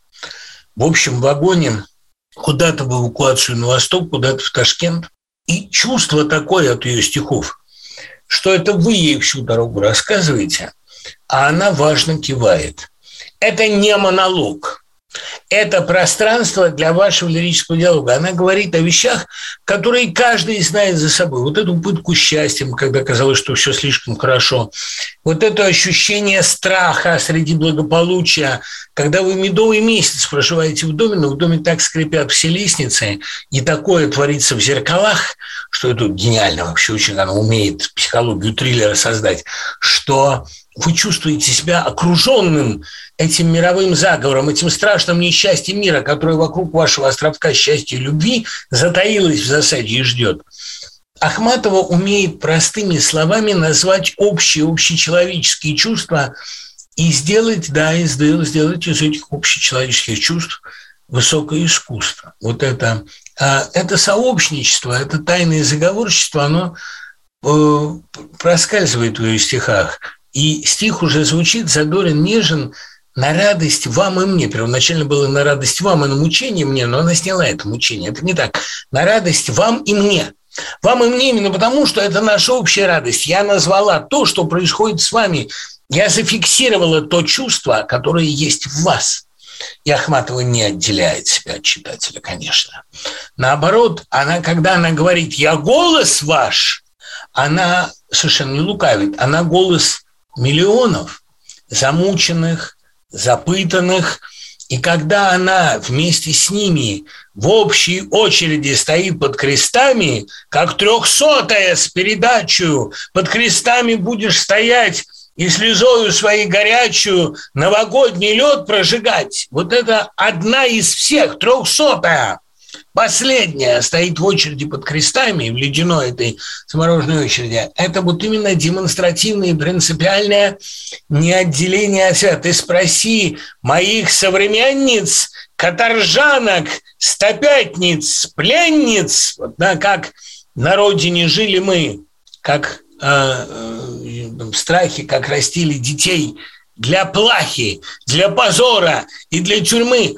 в общем вагоне – куда-то в эвакуацию на восток, куда-то в Ташкент. И чувство такое от ее стихов, что это вы ей всю дорогу рассказываете, а она важно кивает. Это не монолог. Это пространство для вашего лирического диалога. Она говорит о вещах, которые каждый знает за собой. Вот эту пытку счастьем, когда казалось, что все слишком хорошо. Вот это ощущение страха среди благополучия, когда вы медовый месяц проживаете в доме, но в доме так скрипят все лестницы, и такое творится в зеркалах, что это гениально вообще очень она умеет психологию триллера создать, что вы чувствуете себя окруженным этим мировым заговором, этим страшным несчастьем мира, которое вокруг вашего островка счастья и любви затаилось в засаде и ждет. Ахматова умеет простыми словами назвать общие, общечеловеческие чувства и сделать, да, и сделать, сделать из этих общечеловеческих чувств высокое искусство. Вот это, а, это сообщничество, это тайное заговорчество, оно э, проскальзывает в ее стихах. И стих уже звучит задорен, нежен, на радость вам и мне. Первоначально было на радость вам и на мучение мне, но она сняла это мучение. Это не так. На радость вам и мне. Вам и мне именно потому, что это наша общая радость. Я назвала то, что происходит с вами. Я зафиксировала то чувство, которое есть в вас. И Ахматова не отделяет себя от читателя, конечно. Наоборот, она, когда она говорит «я голос ваш», она совершенно не лукавит. Она голос миллионов замученных, запытанных, и когда она вместе с ними в общей очереди стоит под крестами, как трехсотая с передачей, под крестами будешь стоять и слезою своей горячую новогодний лед прожигать. Вот это одна из всех, трехсотая. Последняя стоит в очереди под крестами, в ледяной этой замороженной очереди. Это вот именно демонстративное и принципиальное неотделение от себя. Ты спроси моих современниц, каторжанок, стопятниц, пленниц, вот, да, как на родине жили мы, как э, э, в страхе, как растили детей для плахи, для позора и для тюрьмы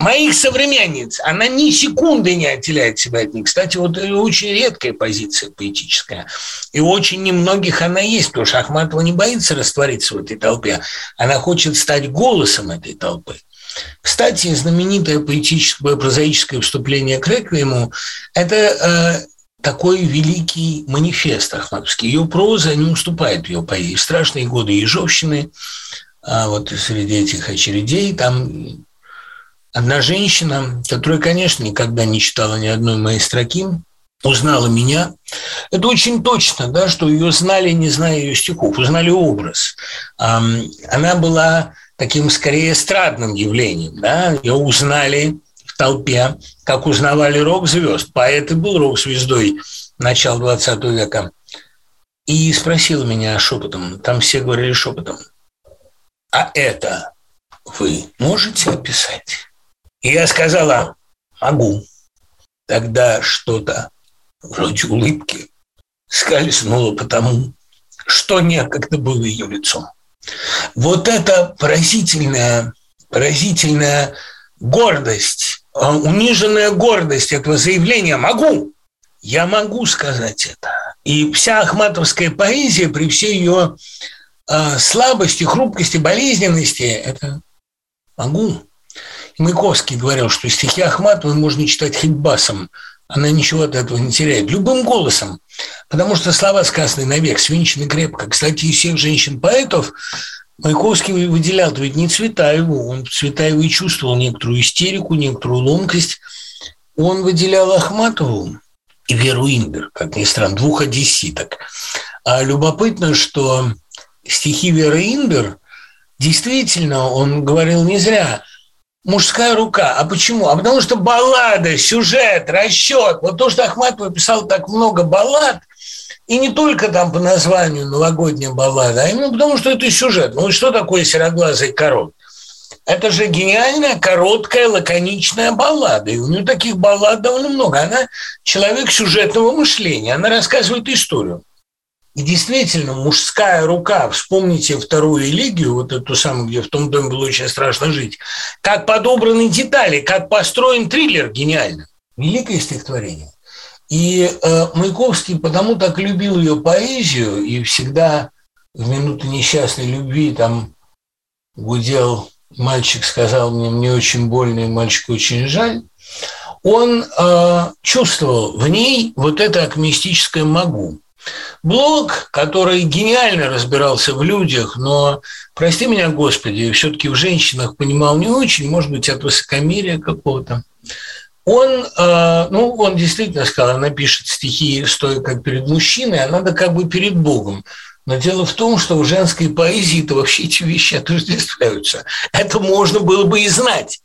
моих современниц, она ни секунды не отделяет себя от них. Кстати, вот очень редкая позиция поэтическая. И очень немногих она есть, потому что Ахматова не боится раствориться в этой толпе. Она хочет стать голосом этой толпы. Кстати, знаменитое поэтическое, прозаическое вступление к Реквиему – это э, такой великий манифест Ахматовский. Ее проза не уступает ее поэзии. В страшные годы Ежовщины, а вот среди этих очередей, там Одна женщина, которая, конечно, никогда не читала ни одной моей строки, узнала меня. Это очень точно, да, что ее знали, не зная ее стихов, узнали образ. Она была таким скорее эстрадным явлением. Да? Ее узнали в толпе, как узнавали рок-звезд. Поэт и был рок-звездой начала 20 века. И спросила меня шепотом, там все говорили шепотом, а это вы можете описать? И я сказала, могу. Тогда что-то вроде улыбки скользнуло потому, что некогда было ее лицом. Вот это поразительная, поразительная гордость, а, униженная гордость этого заявления «могу». Я могу сказать это. И вся ахматовская поэзия при всей ее э, слабости, хрупкости, болезненности – это могу. И Маяковский говорил, что стихи Ахматовой можно читать хоть басом, она ничего от этого не теряет, любым голосом, потому что слова сказаны навек, свинчены крепко. Кстати, из всех женщин-поэтов Маяковский выделял ведь не Цветаеву, он в Цветаевой чувствовал некоторую истерику, некоторую ломкость. Он выделял Ахматову и Веру Ингер, как ни странно, двух одесситок. А любопытно, что стихи Веры Ингер действительно, он говорил не зря, мужская рука. А почему? А потому что баллада, сюжет, расчет. Вот то, что Ахматова писал так много баллад, и не только там по названию новогодняя баллада, а именно потому, что это сюжет. Ну и что такое сероглазый король? Это же гениальная, короткая, лаконичная баллада. И у нее таких баллад довольно много. Она человек сюжетного мышления. Она рассказывает историю. И действительно, мужская рука, вспомните вторую элегию, вот эту самую, где в том доме было очень страшно жить, как подобраны детали, как построен триллер гениально. Великое стихотворение. И э, Маяковский потому так любил ее поэзию и всегда в минуты несчастной любви там гудел мальчик сказал мне, мне очень больно, и мальчику очень жаль, он э, чувствовал в ней вот это акмистическое «могу». Блок, который гениально разбирался в людях, но, прости меня, Господи, все-таки в женщинах понимал не очень, может быть, от высокомерия какого-то он, э, ну, он действительно сказал, она пишет стихи, стоя как перед мужчиной, а надо как бы перед Богом. Но дело в том, что в женской поэзии-то вообще эти вещи отождествляются. Это можно было бы и знать.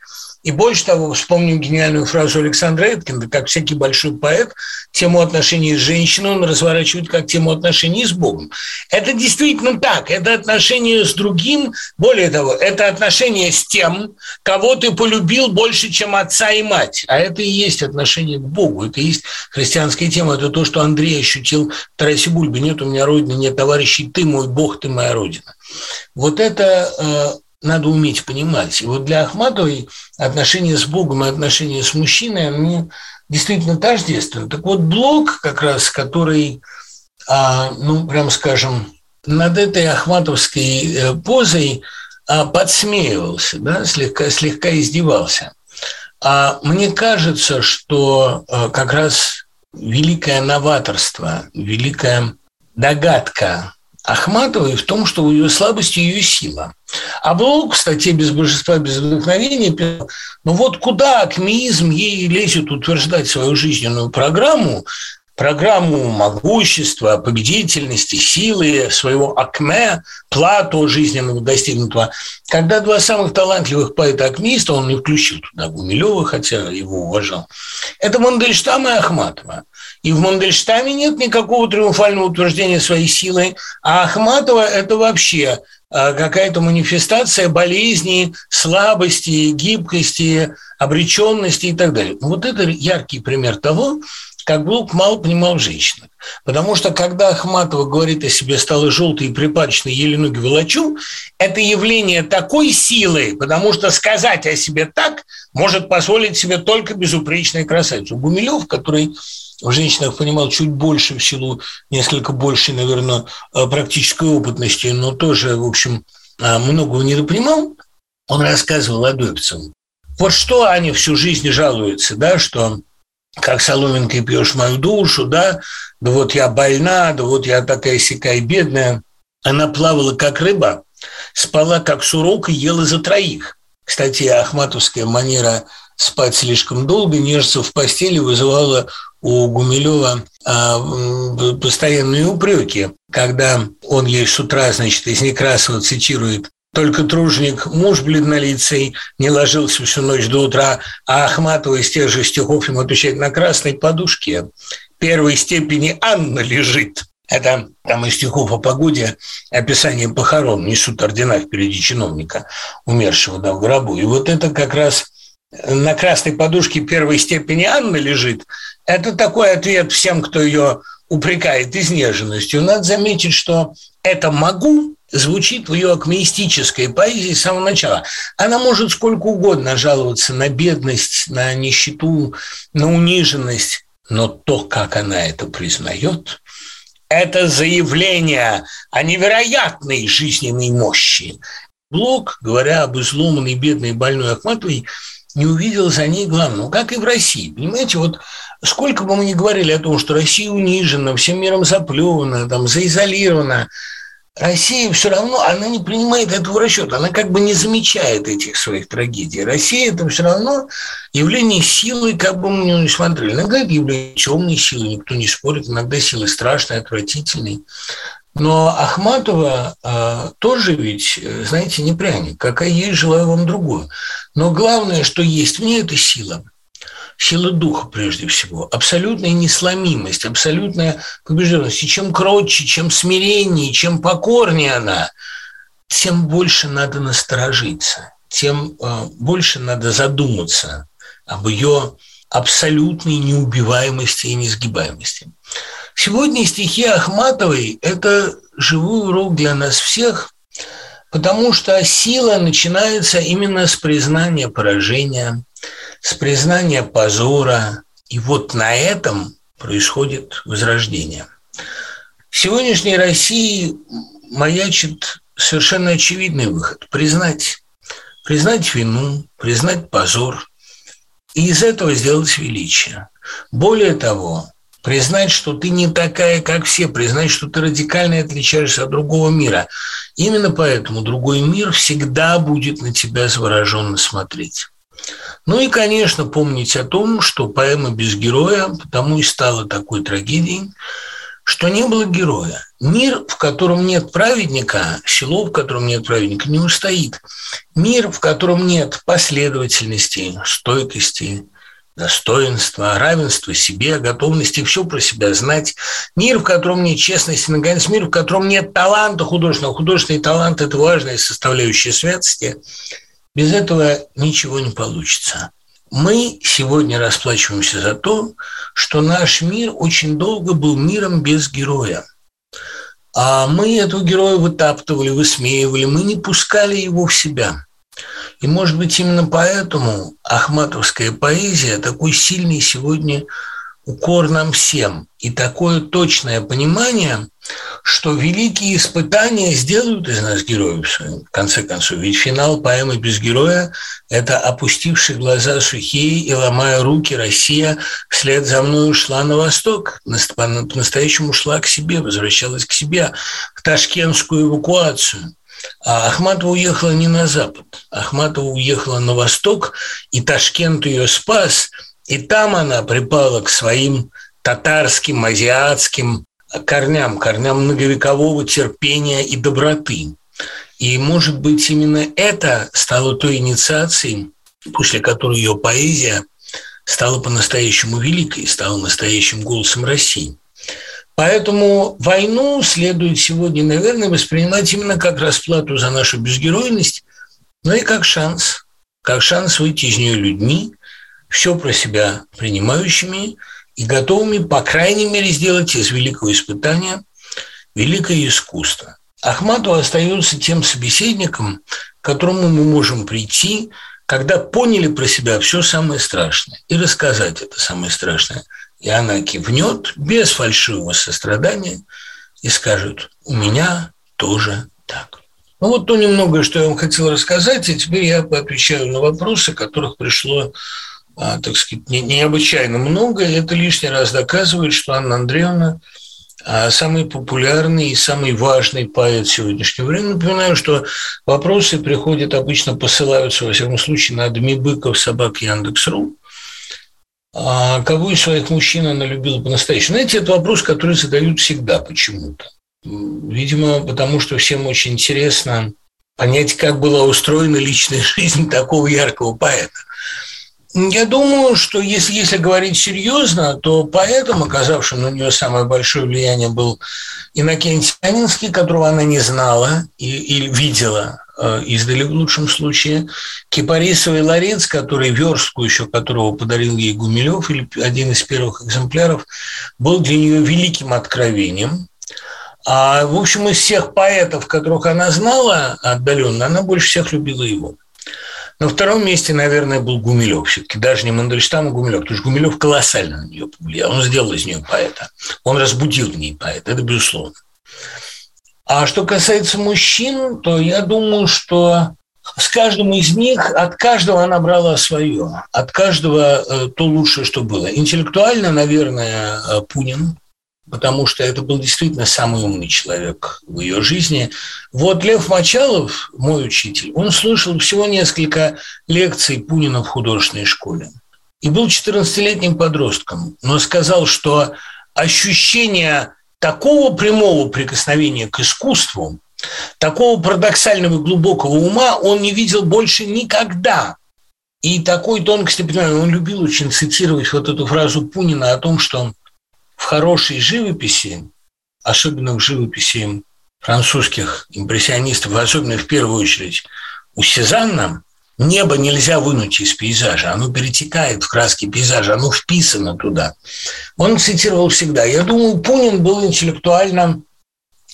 И больше того, вспомним гениальную фразу Александра Эткинда, как всякий большой поэт, тему отношений с женщиной он разворачивает как тему отношений с Богом. Это действительно так. Это отношение с другим, более того, это отношение с тем, кого ты полюбил больше, чем отца и мать. А это и есть отношение к Богу. Это и есть христианская тема. Это то, что Андрей ощутил в Тарасе Бульбе. Нет у меня родины, нет товарищей, ты мой Бог, ты моя родина. Вот это э, надо уметь понимать. И вот для Ахматовой отношения с Богом и отношения с мужчиной, они действительно тождественны. Так вот, Блок как раз, который, а, ну, прям скажем, над этой ахматовской э, позой а, подсмеивался, да, слегка, слегка издевался. А мне кажется, что а, как раз великое новаторство, великая догадка Ахматовой в том, что ее слабость ее сила. А Блок в статье «Без божества, без вдохновения» писал, ну вот куда акмеизм ей лезет утверждать свою жизненную программу, программу могущества, победительности, силы, своего акме, плату жизненного достигнутого. Когда два самых талантливых поэта-акмеиста, он не включил туда Гумилева, хотя его уважал, это Мандельштам и Ахматова. И в Мандельштаме нет никакого триумфального утверждения своей силы, а Ахматова – это вообще какая-то манифестация болезни, слабости, гибкости, обреченности и так далее. Вот это яркий пример того, как Блок мало понимал женщин. Потому что когда Ахматова говорит о себе «стала желтой и припадочной, еле ноги волочу», это явление такой силы, потому что сказать о себе так может позволить себе только безупречная красавица. Гумилев, который в женщинах понимал чуть больше в силу несколько большей, наверное, э, практической опытности, но тоже, в общем, э, многого недопонимал, он рассказывал Адоевцеву. Вот что они всю жизнь жалуются, да, что как соломинкой пьешь мою душу, да, да вот я больна, да вот я такая сякая бедная. Она плавала как рыба, спала как сурок и ела за троих. Кстати, ахматовская манера спать слишком долго, нежиться в постели вызывала у Гумилева а, постоянные упреки, когда он ей с утра, значит, из Некрасова цитирует только тружник, муж бледнолицей, не ложился всю ночь до утра, а Ахматова из тех же стихов ему отвечает на красной подушке. Первой степени Анна лежит. Это там из стихов о погоде описание похорон несут ордена впереди чиновника, умершего да, в гробу. И вот это как раз на красной подушке первой степени Анна лежит, это такой ответ всем, кто ее упрекает изнеженностью. Надо заметить, что это «могу» звучит в ее акмеистической поэзии с самого начала. Она может сколько угодно жаловаться на бедность, на нищету, на униженность, но то, как она это признает, это заявление о невероятной жизненной мощи. Блок, говоря об изломанной, бедной, больной Ахматовой, не увидел за ней главного, как и в России. Понимаете, вот сколько бы мы ни говорили о том, что Россия унижена, всем миром заплевана, там, заизолирована, Россия все равно, она не принимает этого расчета, она как бы не замечает этих своих трагедий. Россия – это все равно явление силы, как бы мы ни смотрели. Иногда это явление темной силы, никто не спорит, иногда силы страшной, отвратительной. Но Ахматова э, тоже ведь, знаете, не пряник. Какая есть, желаю вам другую. Но главное, что есть в ней, это сила – сила духа прежде всего, абсолютная несломимость, абсолютная побежденность. И чем кротче, чем смиреннее, чем покорнее она, тем больше надо насторожиться, тем э, больше надо задуматься об ее абсолютной неубиваемости и несгибаемости. Сегодня стихи Ахматовой – это живой урок для нас всех, потому что сила начинается именно с признания поражения – с признания позора. И вот на этом происходит возрождение. В сегодняшней России маячит совершенно очевидный выход – признать, признать вину, признать позор и из этого сделать величие. Более того, признать, что ты не такая, как все, признать, что ты радикально отличаешься от другого мира. Именно поэтому другой мир всегда будет на тебя завороженно смотреть. Ну и, конечно, помнить о том, что поэма без героя потому и стала такой трагедией, что не было героя. Мир, в котором нет праведника, село, в котором нет праведника, не устоит. Мир, в котором нет последовательности, стойкости, достоинства, равенства себе, готовности все про себя знать. Мир, в котором нет честности, наконец, мир, в котором нет таланта художественного. Художественный талант – это важная составляющая святости – без этого ничего не получится. Мы сегодня расплачиваемся за то, что наш мир очень долго был миром без героя. А мы этого героя вытаптывали, высмеивали, мы не пускали его в себя. И, может быть, именно поэтому ахматовская поэзия такой сильный сегодня укор нам всем. И такое точное понимание, что великие испытания сделают из нас героев, в конце концов. Ведь финал поэмы «Без героя» – это опустившие глаза сухие и ломая руки Россия вслед за мной ушла на восток, по-настоящему шла к себе, возвращалась к себе, в ташкентскую эвакуацию. А Ахматова уехала не на запад, Ахматова уехала на восток, и Ташкент ее спас, и там она припала к своим татарским, азиатским корням, корням многовекового терпения и доброты. И, может быть, именно это стало той инициацией, после которой ее поэзия стала по-настоящему великой, стала настоящим голосом России. Поэтому войну следует сегодня, наверное, воспринимать именно как расплату за нашу безгеройность, но и как шанс, как шанс выйти из нее людьми, все про себя принимающими и готовыми, по крайней мере, сделать из великого испытания великое искусство. Ахматова остается тем собеседником, к которому мы можем прийти, когда поняли про себя все самое страшное, и рассказать это самое страшное. И она кивнет без фальшивого сострадания и скажет, у меня тоже так. Ну вот то немногое, что я вам хотел рассказать, и теперь я отвечаю на вопросы, которых пришло так сказать, не, необычайно много, это лишний раз доказывает, что Анна Андреевна а, самый популярный и самый важный поэт сегодняшнего времени. Напоминаю, что вопросы приходят, обычно посылаются, во всяком случае, на Дмибыков, собак Яндекс.ру. А кого из своих мужчин она любила по-настоящему? Знаете, это вопрос, который задают всегда почему-то. Видимо, потому что всем очень интересно понять, как была устроена личная *laughs* жизнь такого яркого поэта. Я думаю, что если, если говорить серьезно, то поэтом, оказавшим на нее самое большое влияние, был Иннокентий Анинский, которого она не знала и, и видела э, издали в лучшем случае. Кипарисовый ларец, который верстку еще которого подарил ей Гумилев, или один из первых экземпляров, был для нее великим откровением. А, в общем, из всех поэтов, которых она знала отдаленно, она больше всех любила его. На втором месте, наверное, был Гумилев. Все-таки даже не Мандельштам, а Гумилев. Потому что Гумилев колоссально на нее повлиял. Он сделал из нее поэта. Он разбудил в ней поэта. Это безусловно. А что касается мужчин, то я думаю, что с каждым из них, от каждого она брала свое, от каждого э, то лучшее, что было. Интеллектуально, наверное, э, Пунин, потому что это был действительно самый умный человек в ее жизни. Вот Лев Мочалов, мой учитель, он слушал всего несколько лекций Пунина в художественной школе и был 14-летним подростком, но сказал, что ощущение такого прямого прикосновения к искусству, такого парадоксального и глубокого ума он не видел больше никогда. И такой тонкости понимания он любил очень цитировать вот эту фразу Пунина о том, что в хорошей живописи, особенно в живописи французских импрессионистов, особенно в первую очередь у Сезанна, небо нельзя вынуть из пейзажа, оно перетекает в краски пейзажа, оно вписано туда. Он цитировал всегда. Я думаю, Пунин был интеллектуально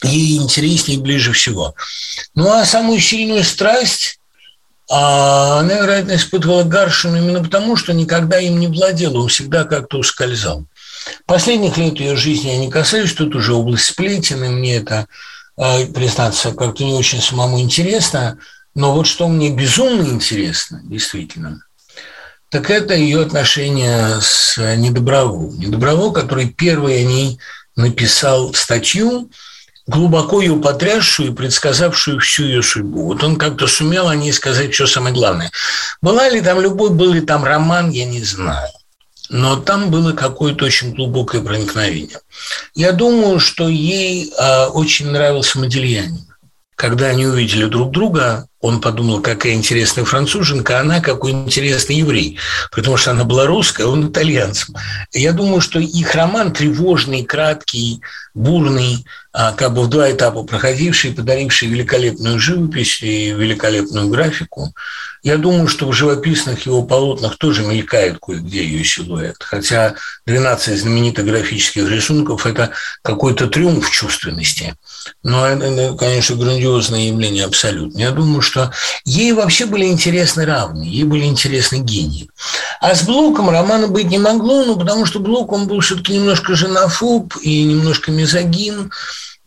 ей интереснее ближе всего. Ну а самую сильную страсть а, она, вероятно, испытывала Гаршину именно потому, что никогда им не владела, он всегда как-то ускользал. Последних лет ее жизни я не касаюсь, тут уже область сплетен, и мне это, а, признаться, как-то не очень самому интересно. Но вот что мне безумно интересно, действительно, так это ее отношения с Недоброво. Недоброво, который первый о ней написал статью, глубоко ее потрясшую и предсказавшую всю ее судьбу. Вот он как-то сумел о ней сказать все самое главное. Была ли там любовь, был ли там роман, я не знаю но там было какое-то очень глубокое проникновение. Я думаю, что ей э, очень нравился Модельянин. Когда они увидели друг друга, он подумал, какая интересная француженка, а она какой интересный еврей, потому что она была русская, он итальянцем. Я думаю, что их роман тревожный, краткий, бурный, а, как бы в два этапа проходивший, подаривший великолепную живопись и великолепную графику, я думаю, что в живописных его полотнах тоже мелькает кое-где ее силуэт. Хотя 12 знаменитых графических рисунков – это какой-то триумф чувственности. Но это, конечно, грандиозное явление абсолютно. Я думаю, что ей вообще были интересны равные, ей были интересны гении. А с Блоком романа быть не могло, ну, потому что Блок, он был все-таки немножко женофоб и немножко мизогин,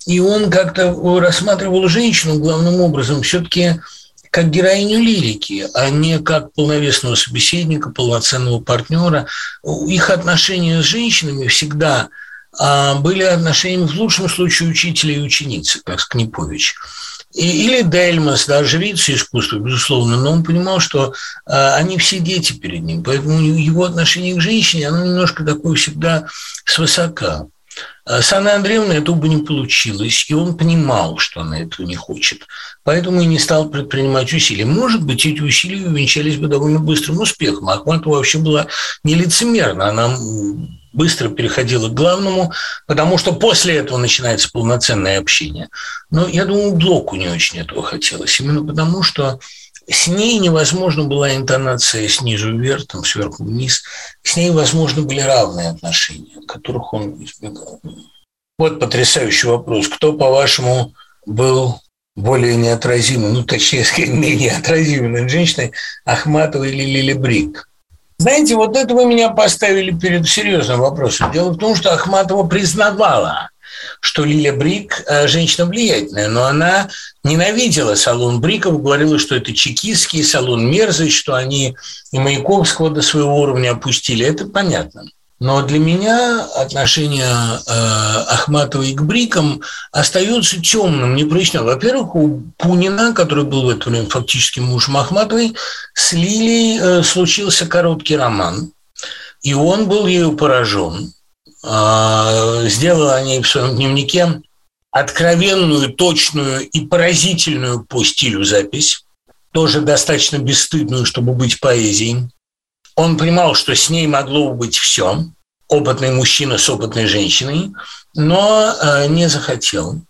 и он как-то рассматривал женщину главным образом все-таки как героиню лирики, а не как полновесного собеседника, полноценного партнера. Их отношения с женщинами всегда были отношениями в лучшем случае учителя и ученицы, как Скнипович. Или Дельмас, да, жрица искусства, безусловно, но он понимал, что а, они все дети перед ним, поэтому его отношение к женщине, оно немножко такое всегда свысока. Э, с Анной Андреевной это бы не получилось, и он понимал, что она этого не хочет. Поэтому и не стал предпринимать усилия. Может быть, эти усилия увенчались бы довольно быстрым успехом. Ахматова вообще была нелицемерна. Она быстро переходила к главному, потому что после этого начинается полноценное общение. Но я думаю, Блоку не очень этого хотелось. Именно потому, что с ней невозможно была интонация снизу вверх, там, сверху вниз. С ней, возможно, были равные отношения, которых он избегал. Вот потрясающий вопрос. Кто, по-вашему, был более неотразимым, ну, точнее *laughs* сказать, менее отразимой женщиной, Ахматова или Лили Брик? Знаете, вот это вы меня поставили перед серьезным вопросом. Дело в том, что Ахматова признавала, что Лиля Брик э, женщина влиятельная, но она ненавидела салон Бриков, говорила, что это чекистский салон, мерзость, что они и Маяковского до своего уровня опустили. Это понятно. Но для меня отношение э, Ахматовой к Брикам остается темным, непрочным. Во-первых, у Пунина, который был в это время фактически мужем Ахматовой, с Лилией э, случился короткий роман, и он был ею поражен. А, сделала они в своем дневнике откровенную, точную и поразительную по стилю запись, тоже достаточно бесстыдную, чтобы быть поэзией. Он понимал, что с ней могло быть все, опытный мужчина с опытной женщиной, но э, не захотел.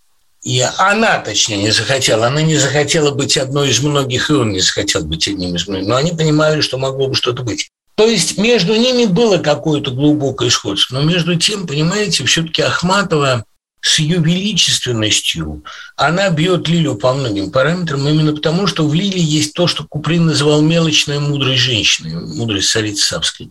И она, точнее, не захотела. Она не захотела быть одной из многих, и он не захотел быть одним из многих. Но они понимали, что могло бы что-то быть. То есть между ними было какое-то глубокое сходство. Но между тем, понимаете, все-таки Ахматова с ее величественностью, она бьет Лилю по многим параметрам, именно потому, что в Лиле есть то, что Куприн называл мелочной мудрой женщиной, мудрость царицы Савской.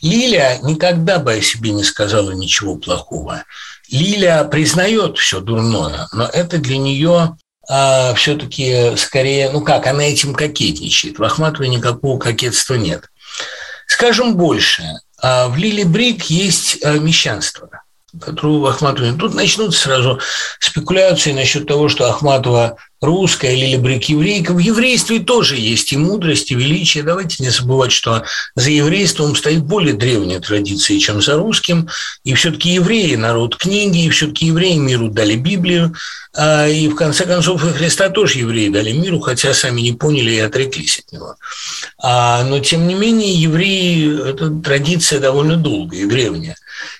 Лиля никогда бы о себе не сказала ничего плохого. Лиля признает все дурное, но это для нее а, все-таки скорее, ну как, она этим кокетничает. В Ахматовой никакого кокетства нет. Скажем больше, а, в Лиле Брик есть а, мещанство – которую Ахматова... Тут начнутся сразу спекуляции насчет того, что Ахматова русская или либрик еврейка. В еврействе тоже есть и мудрость, и величие. Давайте не забывать, что за еврейством стоит более древняя традиция, чем за русским. И все-таки евреи – народ книги, и все-таки евреи миру дали Библию. А, и в конце концов и Христа тоже евреи дали миру, хотя сами не поняли и отреклись от него. А, но тем не менее евреи – это традиция довольно долгая и древняя.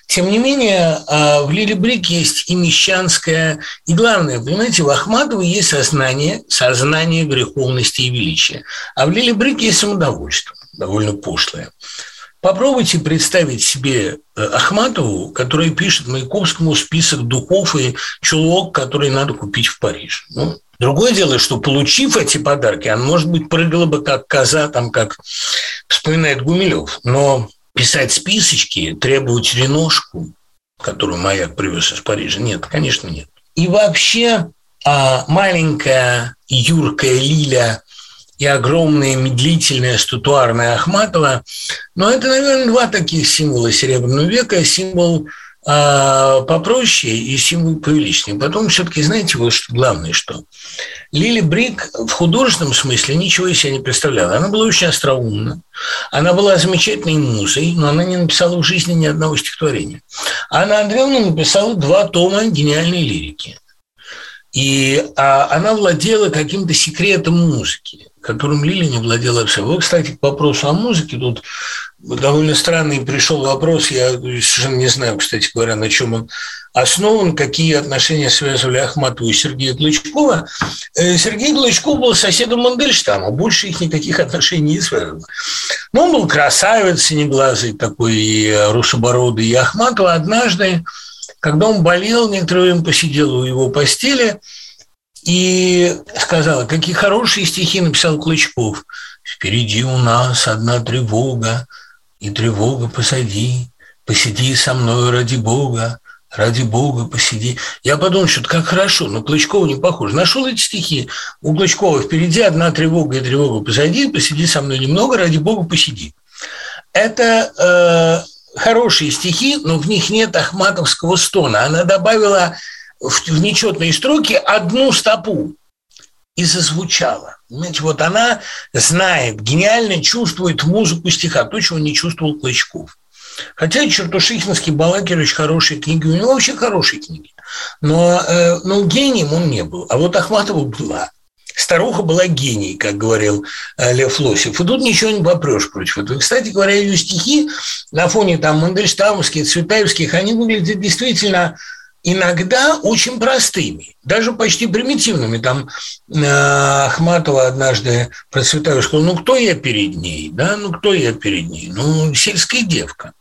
Тем не менее, а, в Лиле Брик есть и мещанское, и главное, понимаете, в Ахматовой есть сознание, сознание греховности и величия, а в Лиле Брик есть самодовольство, довольно пошлое. Попробуйте представить себе э, Ахматову, которая пишет Маяковскому список духов и чулок, которые надо купить в Париж. Ну, Другое дело, что получив эти подарки, она, может быть, прыгала бы как коза, там, как вспоминает Гумилев. Но писать списочки, требовать реношку, которую маяк привез из Парижа, нет, конечно, нет. И вообще а, маленькая юркая Лиля и огромная медлительная статуарная Ахматова, но это, наверное, два таких символа Серебряного века. Символ а, попроще и символ повеличнее. Потом все-таки, знаете, вот что главное, что Лили Брик в художественном смысле ничего из себя не представляла. Она была очень остроумна, она была замечательной музой, но она не написала в жизни ни одного стихотворения. Анна Андреевна написала два тома гениальной лирики. И а, она владела каким-то секретом музыки, которым Лили не владела абсолютно. Вот, кстати, к вопросу о музыке, тут довольно странный пришел вопрос, я совершенно не знаю, кстати говоря, на чем он основан, какие отношения связывали Ахматову и Сергея Глычкова. Э, Сергей Глычков был соседом Мандельштама, больше их никаких отношений не связано. Но он был красавец, синеглазый такой, и русобородый, и Ахматова однажды, когда он болел, некоторое время посидел у его постели и сказала, какие хорошие стихи написал Клычков. «Впереди у нас одна тревога, и тревога посади, посиди со мной ради Бога, ради Бога посиди. Я подумал, что как хорошо, но Клычкова не похоже. Нашел эти стихи. У Клычкова впереди одна тревога и тревога посади, посиди со мной немного, ради Бога посиди. Это э, хорошие стихи, но в них нет ахматовского стона. Она добавила в, в нечетные строки одну стопу и зазвучала. Понимаете, вот она знает, гениально чувствует музыку стиха, то, чего не чувствовал Клычков. Хотя Чертушихинский Балакир очень хорошие книги, у него вообще хорошие книги. Но, э, но гением он не был. А вот Ахматова была. Старуха была гений, как говорил э, Лев Лосев. И тут ничего не попрешь против этого. Кстати говоря, ее стихи на фоне там Мандельштамовских, Цветаевских, они выглядят действительно иногда очень простыми, даже почти примитивными. Там э, Ахматова однажды процветаю, сказал, ну кто я перед ней, да, ну кто я перед ней, ну сельская девка.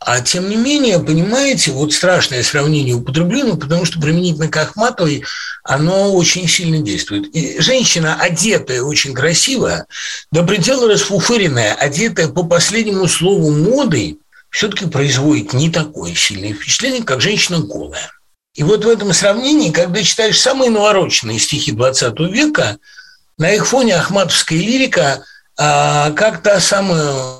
А тем не менее, понимаете, вот страшное сравнение употреблено, потому что применительно к Ахматовой оно очень сильно действует. И женщина, одетая очень красиво, до предела расфуфыренная, одетая по последнему слову моды, все-таки производит не такое сильное впечатление, как женщина голая. И вот в этом сравнении, когда читаешь самые навороченные стихи XX века, на их фоне ахматовская лирика а, как-то самая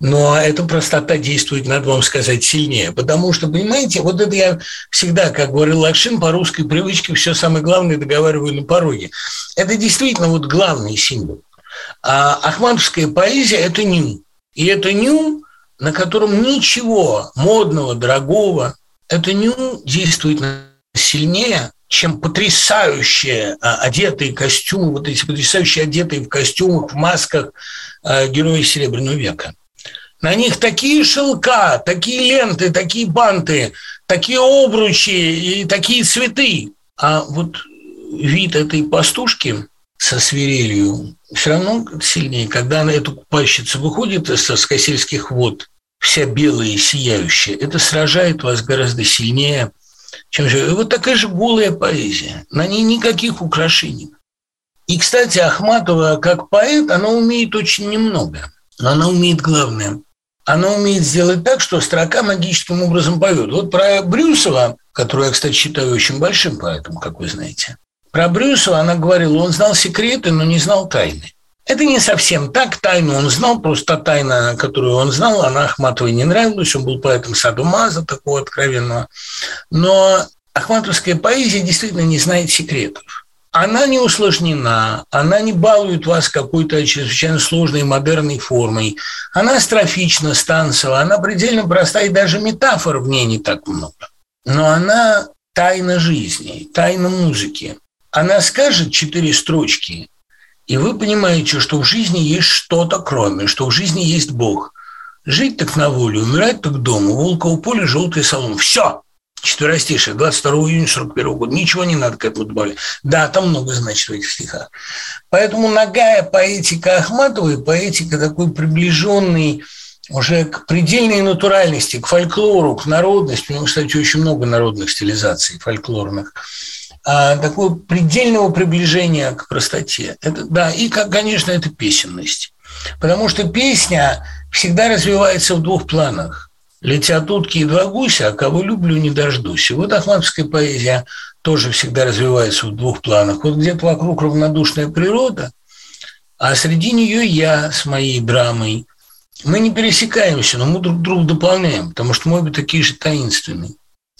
но эта простота действует, надо вам сказать, сильнее. Потому что, понимаете, вот это я всегда, как говорил Лакшин, по русской привычке все самое главное договариваю на пороге. Это действительно вот главный символ. А ахматовская поэзия – это ню. И это ню на котором ничего модного, дорогого, это не действует сильнее, чем потрясающие а, одетые костюмы, вот эти потрясающие одетые в костюмах, в масках а, герои Серебряного века. На них такие шелка, такие ленты, такие банты, такие обручи и такие цветы. А вот вид этой пастушки со свирелью все равно сильнее, когда она, эта купальщица выходит из скосельских вод, вся белая и сияющая, это сражает вас гораздо сильнее, чем же. Вот такая же голая поэзия. На ней никаких украшений. И, кстати, Ахматова как поэт, она умеет очень немного. Но она умеет главное. Она умеет сделать так, что строка магическим образом поет. Вот про Брюсова, которую я, кстати, считаю очень большим поэтом, как вы знаете. Про Брюсова она говорила, он знал секреты, но не знал тайны. Это не совсем так. Тайну он знал, просто тайна, которую он знал, она Ахматовой не нравилась. Он был поэтом Садумаза, такого откровенного. Но ахматовская поэзия действительно не знает секретов. Она не усложнена, она не балует вас какой-то чрезвычайно сложной модерной формой. Она астрофична, станцева, она предельно простая, и даже метафор в ней не так много. Но она тайна жизни, тайна музыки. Она скажет четыре строчки, и вы понимаете, что в жизни есть что-то кроме, что в жизни есть Бог. Жить так на волю, умирать так дома, волка поле, желтый салон. Все. Четверостишие, 22 июня 41 года. Ничего не надо к этому добавлять. Да, там много значит в этих стихах. Поэтому ногая поэтика Ахматовой, поэтика такой приближенный уже к предельной натуральности, к фольклору, к народности. У него, кстати, очень много народных стилизаций фольклорных. А, такого предельного приближения к простоте. Это, да, и, конечно, это песенность. Потому что песня всегда развивается в двух планах. Летят утки и два гуся, а кого люблю, не дождусь. И вот ахматовская поэзия тоже всегда развивается в двух планах. Вот где-то вокруг равнодушная природа, а среди нее я с моей драмой. Мы не пересекаемся, но мы друг друга дополняем, потому что мы обе такие же таинственные.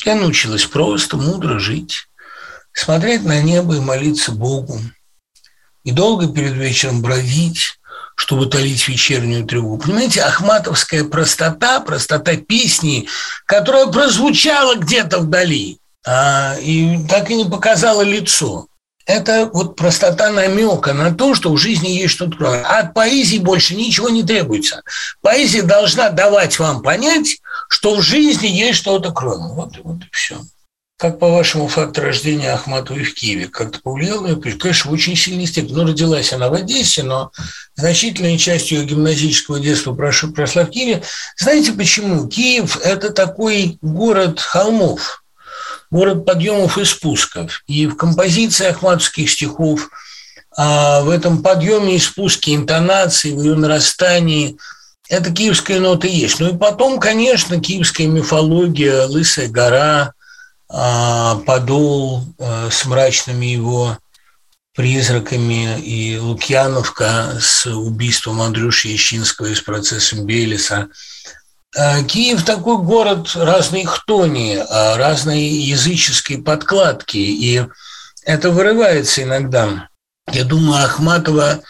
Я научилась просто, мудро жить смотреть на небо и молиться Богу, и долго перед вечером бродить, чтобы утолить вечернюю тревогу. Понимаете, ахматовская простота, простота песни, которая прозвучала где-то вдали, а, и так и не показала лицо. Это вот простота намека на то, что в жизни есть что-то кроме. А от поэзии больше ничего не требуется. Поэзия должна давать вам понять, что в жизни есть что-то кроме. Вот, вот и все. Как, по-вашему, факт рождения Ахматовой в Киеве как-то повлиял на ее? Конечно, в очень сильной степени. Ну, родилась она в Одессе, но значительная часть ее гимназического детства прошла в Киеве. Знаете почему? Киев – это такой город холмов, город подъемов и спусков. И в композиции ахматовских стихов, а в этом подъеме и спуске интонации, в ее нарастании – это киевская нота есть. Ну и потом, конечно, киевская мифология, Лысая гора – а, подол э, с мрачными его призраками и Лукьяновка с убийством Андрюши Ящинского и с процессом Белиса. А, Киев такой город разной хтони, а, разной языческой подкладки, и это вырывается иногда. Я думаю, Ахматова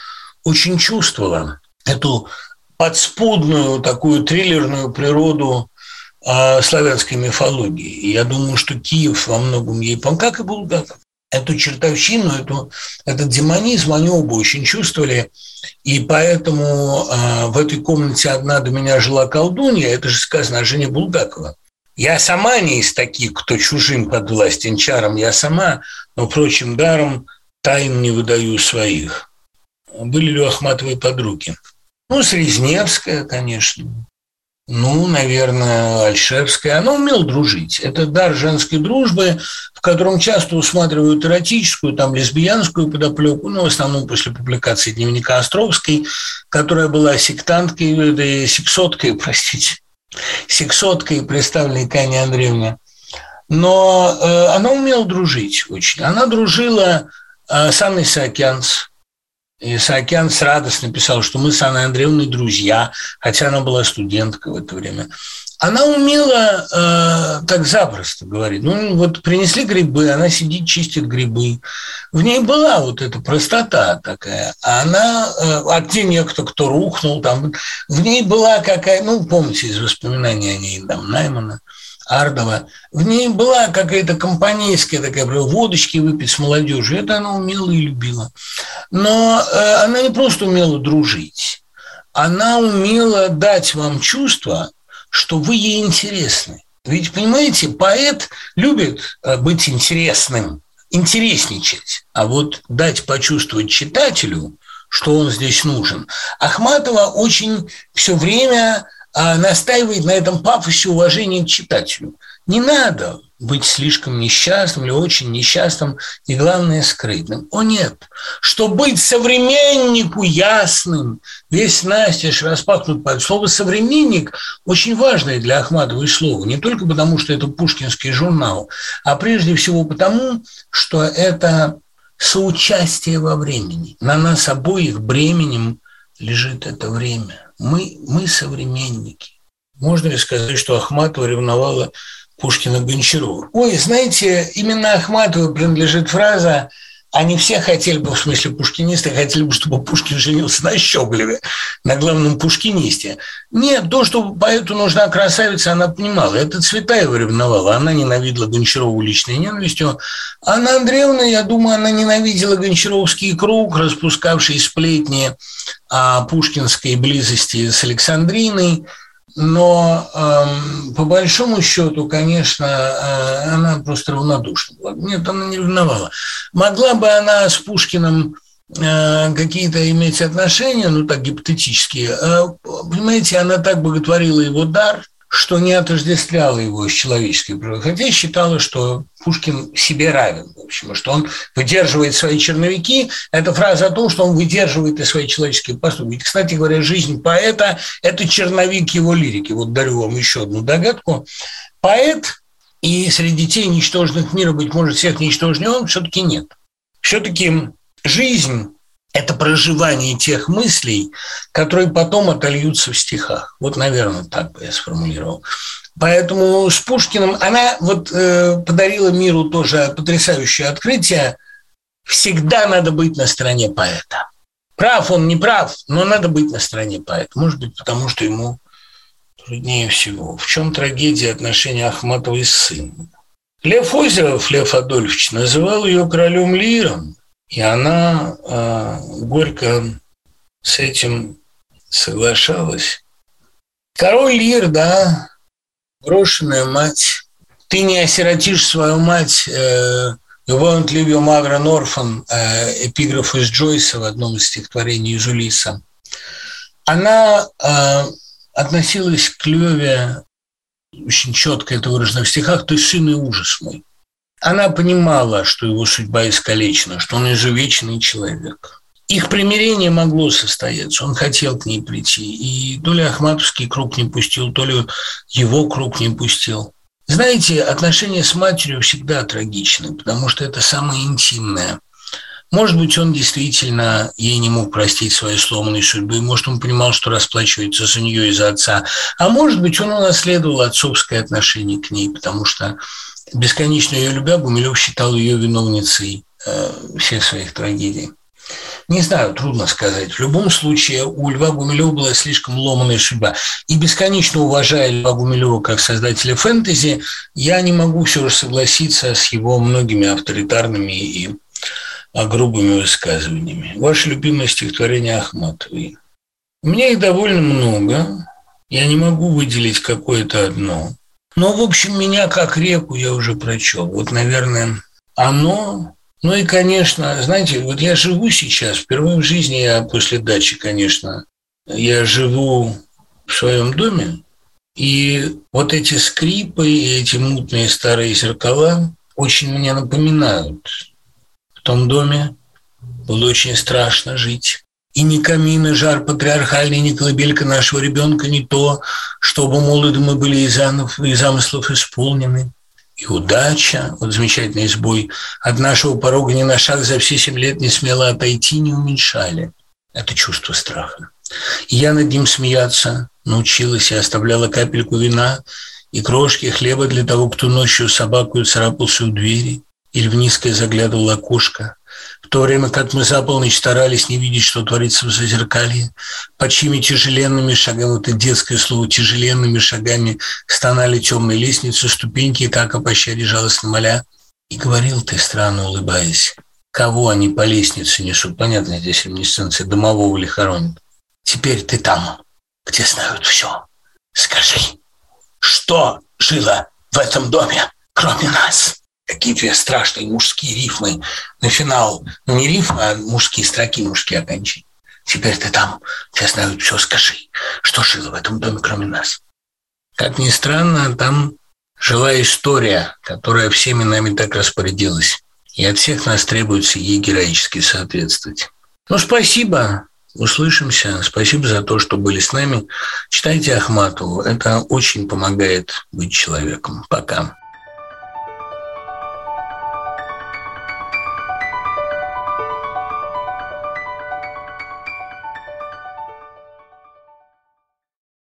очень чувствовала эту подспудную такую триллерную природу славянской мифологии. Я думаю, что Киев во многом ей как и Булгаков. Эту чертовщину, эту, этот демонизм они оба очень чувствовали. И поэтому э, в этой комнате одна до меня жила колдунья, это же сказано о жене Булгакова. Я сама не из таких, кто чужим под властен чаром, я сама, но прочим даром тайн не выдаю своих. Были ли у Ахматовой подруги? Ну, Срезневская, конечно. Ну, наверное, Альшевская. Она умела дружить. Это дар женской дружбы, в котором часто усматривают эротическую, там, лесбиянскую подоплеку, ну, в основном после публикации дневника Островской, которая была сектанткой, да, сексоткой, *laughs* простите, сексоткой, представленной Кане Андреевне. Но э, она умела дружить очень. Она дружила э, с Анной Саакянц, и Саакян с радостно писал, что мы с Анной Андреевной друзья, хотя она была студенткой в это время. Она умела э, так запросто говорить. Ну, вот принесли грибы, она сидит, чистит грибы. В ней была вот эта простота такая. Она, э, а где некто, кто рухнул, там, в ней была какая, ну, помните из воспоминаний о ней, там, Наймана, Ардова, в ней была какая-то компанейская такая, водочки выпить с молодежью. Это она умела и любила. Но э, она не просто умела дружить. Она умела дать вам чувство, что вы ей интересны. Ведь, понимаете, поэт любит э, быть интересным, интересничать. А вот дать почувствовать читателю, что он здесь нужен. Ахматова очень все время а, настаивает на этом пафосе уважения к читателю. Не надо быть слишком несчастным или очень несчастным, и главное, скрытным. О нет, что быть современнику ясным, весь настежь распахнут под слово «современник» очень важное для Ахматовой слово, не только потому, что это пушкинский журнал, а прежде всего потому, что это соучастие во времени. На нас обоих бременем лежит это время. Мы, мы современники. Можно ли сказать, что Ахматова ревновала Пушкина Гончарова? Ой, знаете, именно Ахматову принадлежит фраза они все хотели бы, в смысле пушкинисты, хотели бы, чтобы Пушкин женился на Щеглеве, на главном пушкинисте. Нет, то, что поэту нужна красавица, она понимала. Это Цветаева ревновала. Она ненавидела Гончарову личной ненавистью. Анна Андреевна, я думаю, она ненавидела Гончаровский круг, распускавший сплетни о пушкинской близости с Александриной – но э, по большому счету, конечно, э, она просто равнодушна была. Нет, она не ревновала. Могла бы она с Пушкиным э, какие-то иметь отношения, ну так гипотетические. Э, понимаете, она так боготворила его дар – что не отождествляла его с человеческой природой, хотя считала, что Пушкин себе равен, в общем, что он выдерживает свои черновики. Это фраза о том, что он выдерживает и свои человеческие поступки. Кстати говоря, жизнь поэта – это черновик его лирики. Вот дарю вам еще одну догадку. Поэт и среди детей ничтожных мира, быть может, всех ничтожнее он все-таки нет. Все-таки жизнь это проживание тех мыслей, которые потом отольются в стихах. Вот, наверное, так бы я сформулировал. Поэтому с Пушкиным она вот э, подарила миру тоже потрясающее открытие. Всегда надо быть на стороне поэта. Прав он, не прав, но надо быть на стороне поэта. Может быть, потому что ему труднее всего. В чем трагедия отношения Ахматовой с сыном? Лев Озеров, Лев Адольфович, называл ее королем Лиром. И она э, горько с этим соглашалась. Король Лир, да, брошенная мать. Ты не осиротишь свою мать. Э, You won't leave your mother an orphan, э, эпиграф из Джойса в одном из стихотворений из Улиса. Она э, относилась к Леве очень четко это выражено в стихах, то есть сын и ужас мой. Она понимала, что его судьба искалечена, что он изувеченный человек. Их примирение могло состояться, он хотел к ней прийти. И то ли Ахматовский круг не пустил, то ли его круг не пустил. Знаете, отношения с матерью всегда трагичны, потому что это самое интимное. Может быть, он действительно ей не мог простить своей сломанной судьбы, может, он понимал, что расплачивается за нее и за отца, а может быть, он унаследовал отцовское отношение к ней, потому что бесконечно ее любя, Гумилев считал ее виновницей э, всех своих трагедий. Не знаю, трудно сказать. В любом случае, у Льва Гумилева была слишком ломаная судьба. И бесконечно уважая Льва Гумилева как создателя фэнтези, я не могу все же согласиться с его многими авторитарными и а, грубыми высказываниями. Ваше любимое стихотворение Ахматовой. У меня их довольно много. Я не могу выделить какое-то одно. Но, в общем, меня как реку я уже прочел. Вот, наверное, оно... Ну и, конечно, знаете, вот я живу сейчас, впервые в жизни я после дачи, конечно, я живу в своем доме, и вот эти скрипы и эти мутные старые зеркала очень мне напоминают. В том доме было очень страшно жить. И ни камина, жар патриархальный, ни колыбелька нашего ребенка, не то, чтобы молоды мы были и, замыслов, исполнены. И удача, вот замечательный сбой, от нашего порога ни на шаг за все семь лет не смело отойти, не уменьшали. Это чувство страха. И я над ним смеяться научилась и оставляла капельку вина и крошки хлеба для того, кто ночью собаку царапался у двери или в низкое заглядывал окошко, в то время как мы за полночь старались не видеть, что творится в зазеркалье, под чьими тяжеленными шагами, это детское слово, тяжеленными шагами стонали темные лестницы, ступеньки, как о пощаде жалостно моля. И говорил ты, странно улыбаясь, кого они по лестнице несут. Понятно, здесь реминесценция домового ли хоронят. Теперь ты там, где знают все. Скажи, что жило в этом доме, кроме нас? Какие две страшные мужские рифмы на финал. Ну, не рифмы, а мужские строки, мужские окончания. Теперь ты там, все знают все, скажи, что жило в этом доме, кроме нас. Как ни странно, там жила история, которая всеми нами так распорядилась. И от всех нас требуется ей героически соответствовать. Ну, спасибо. Услышимся. Спасибо за то, что были с нами. Читайте Ахматову. Это очень помогает быть человеком. Пока.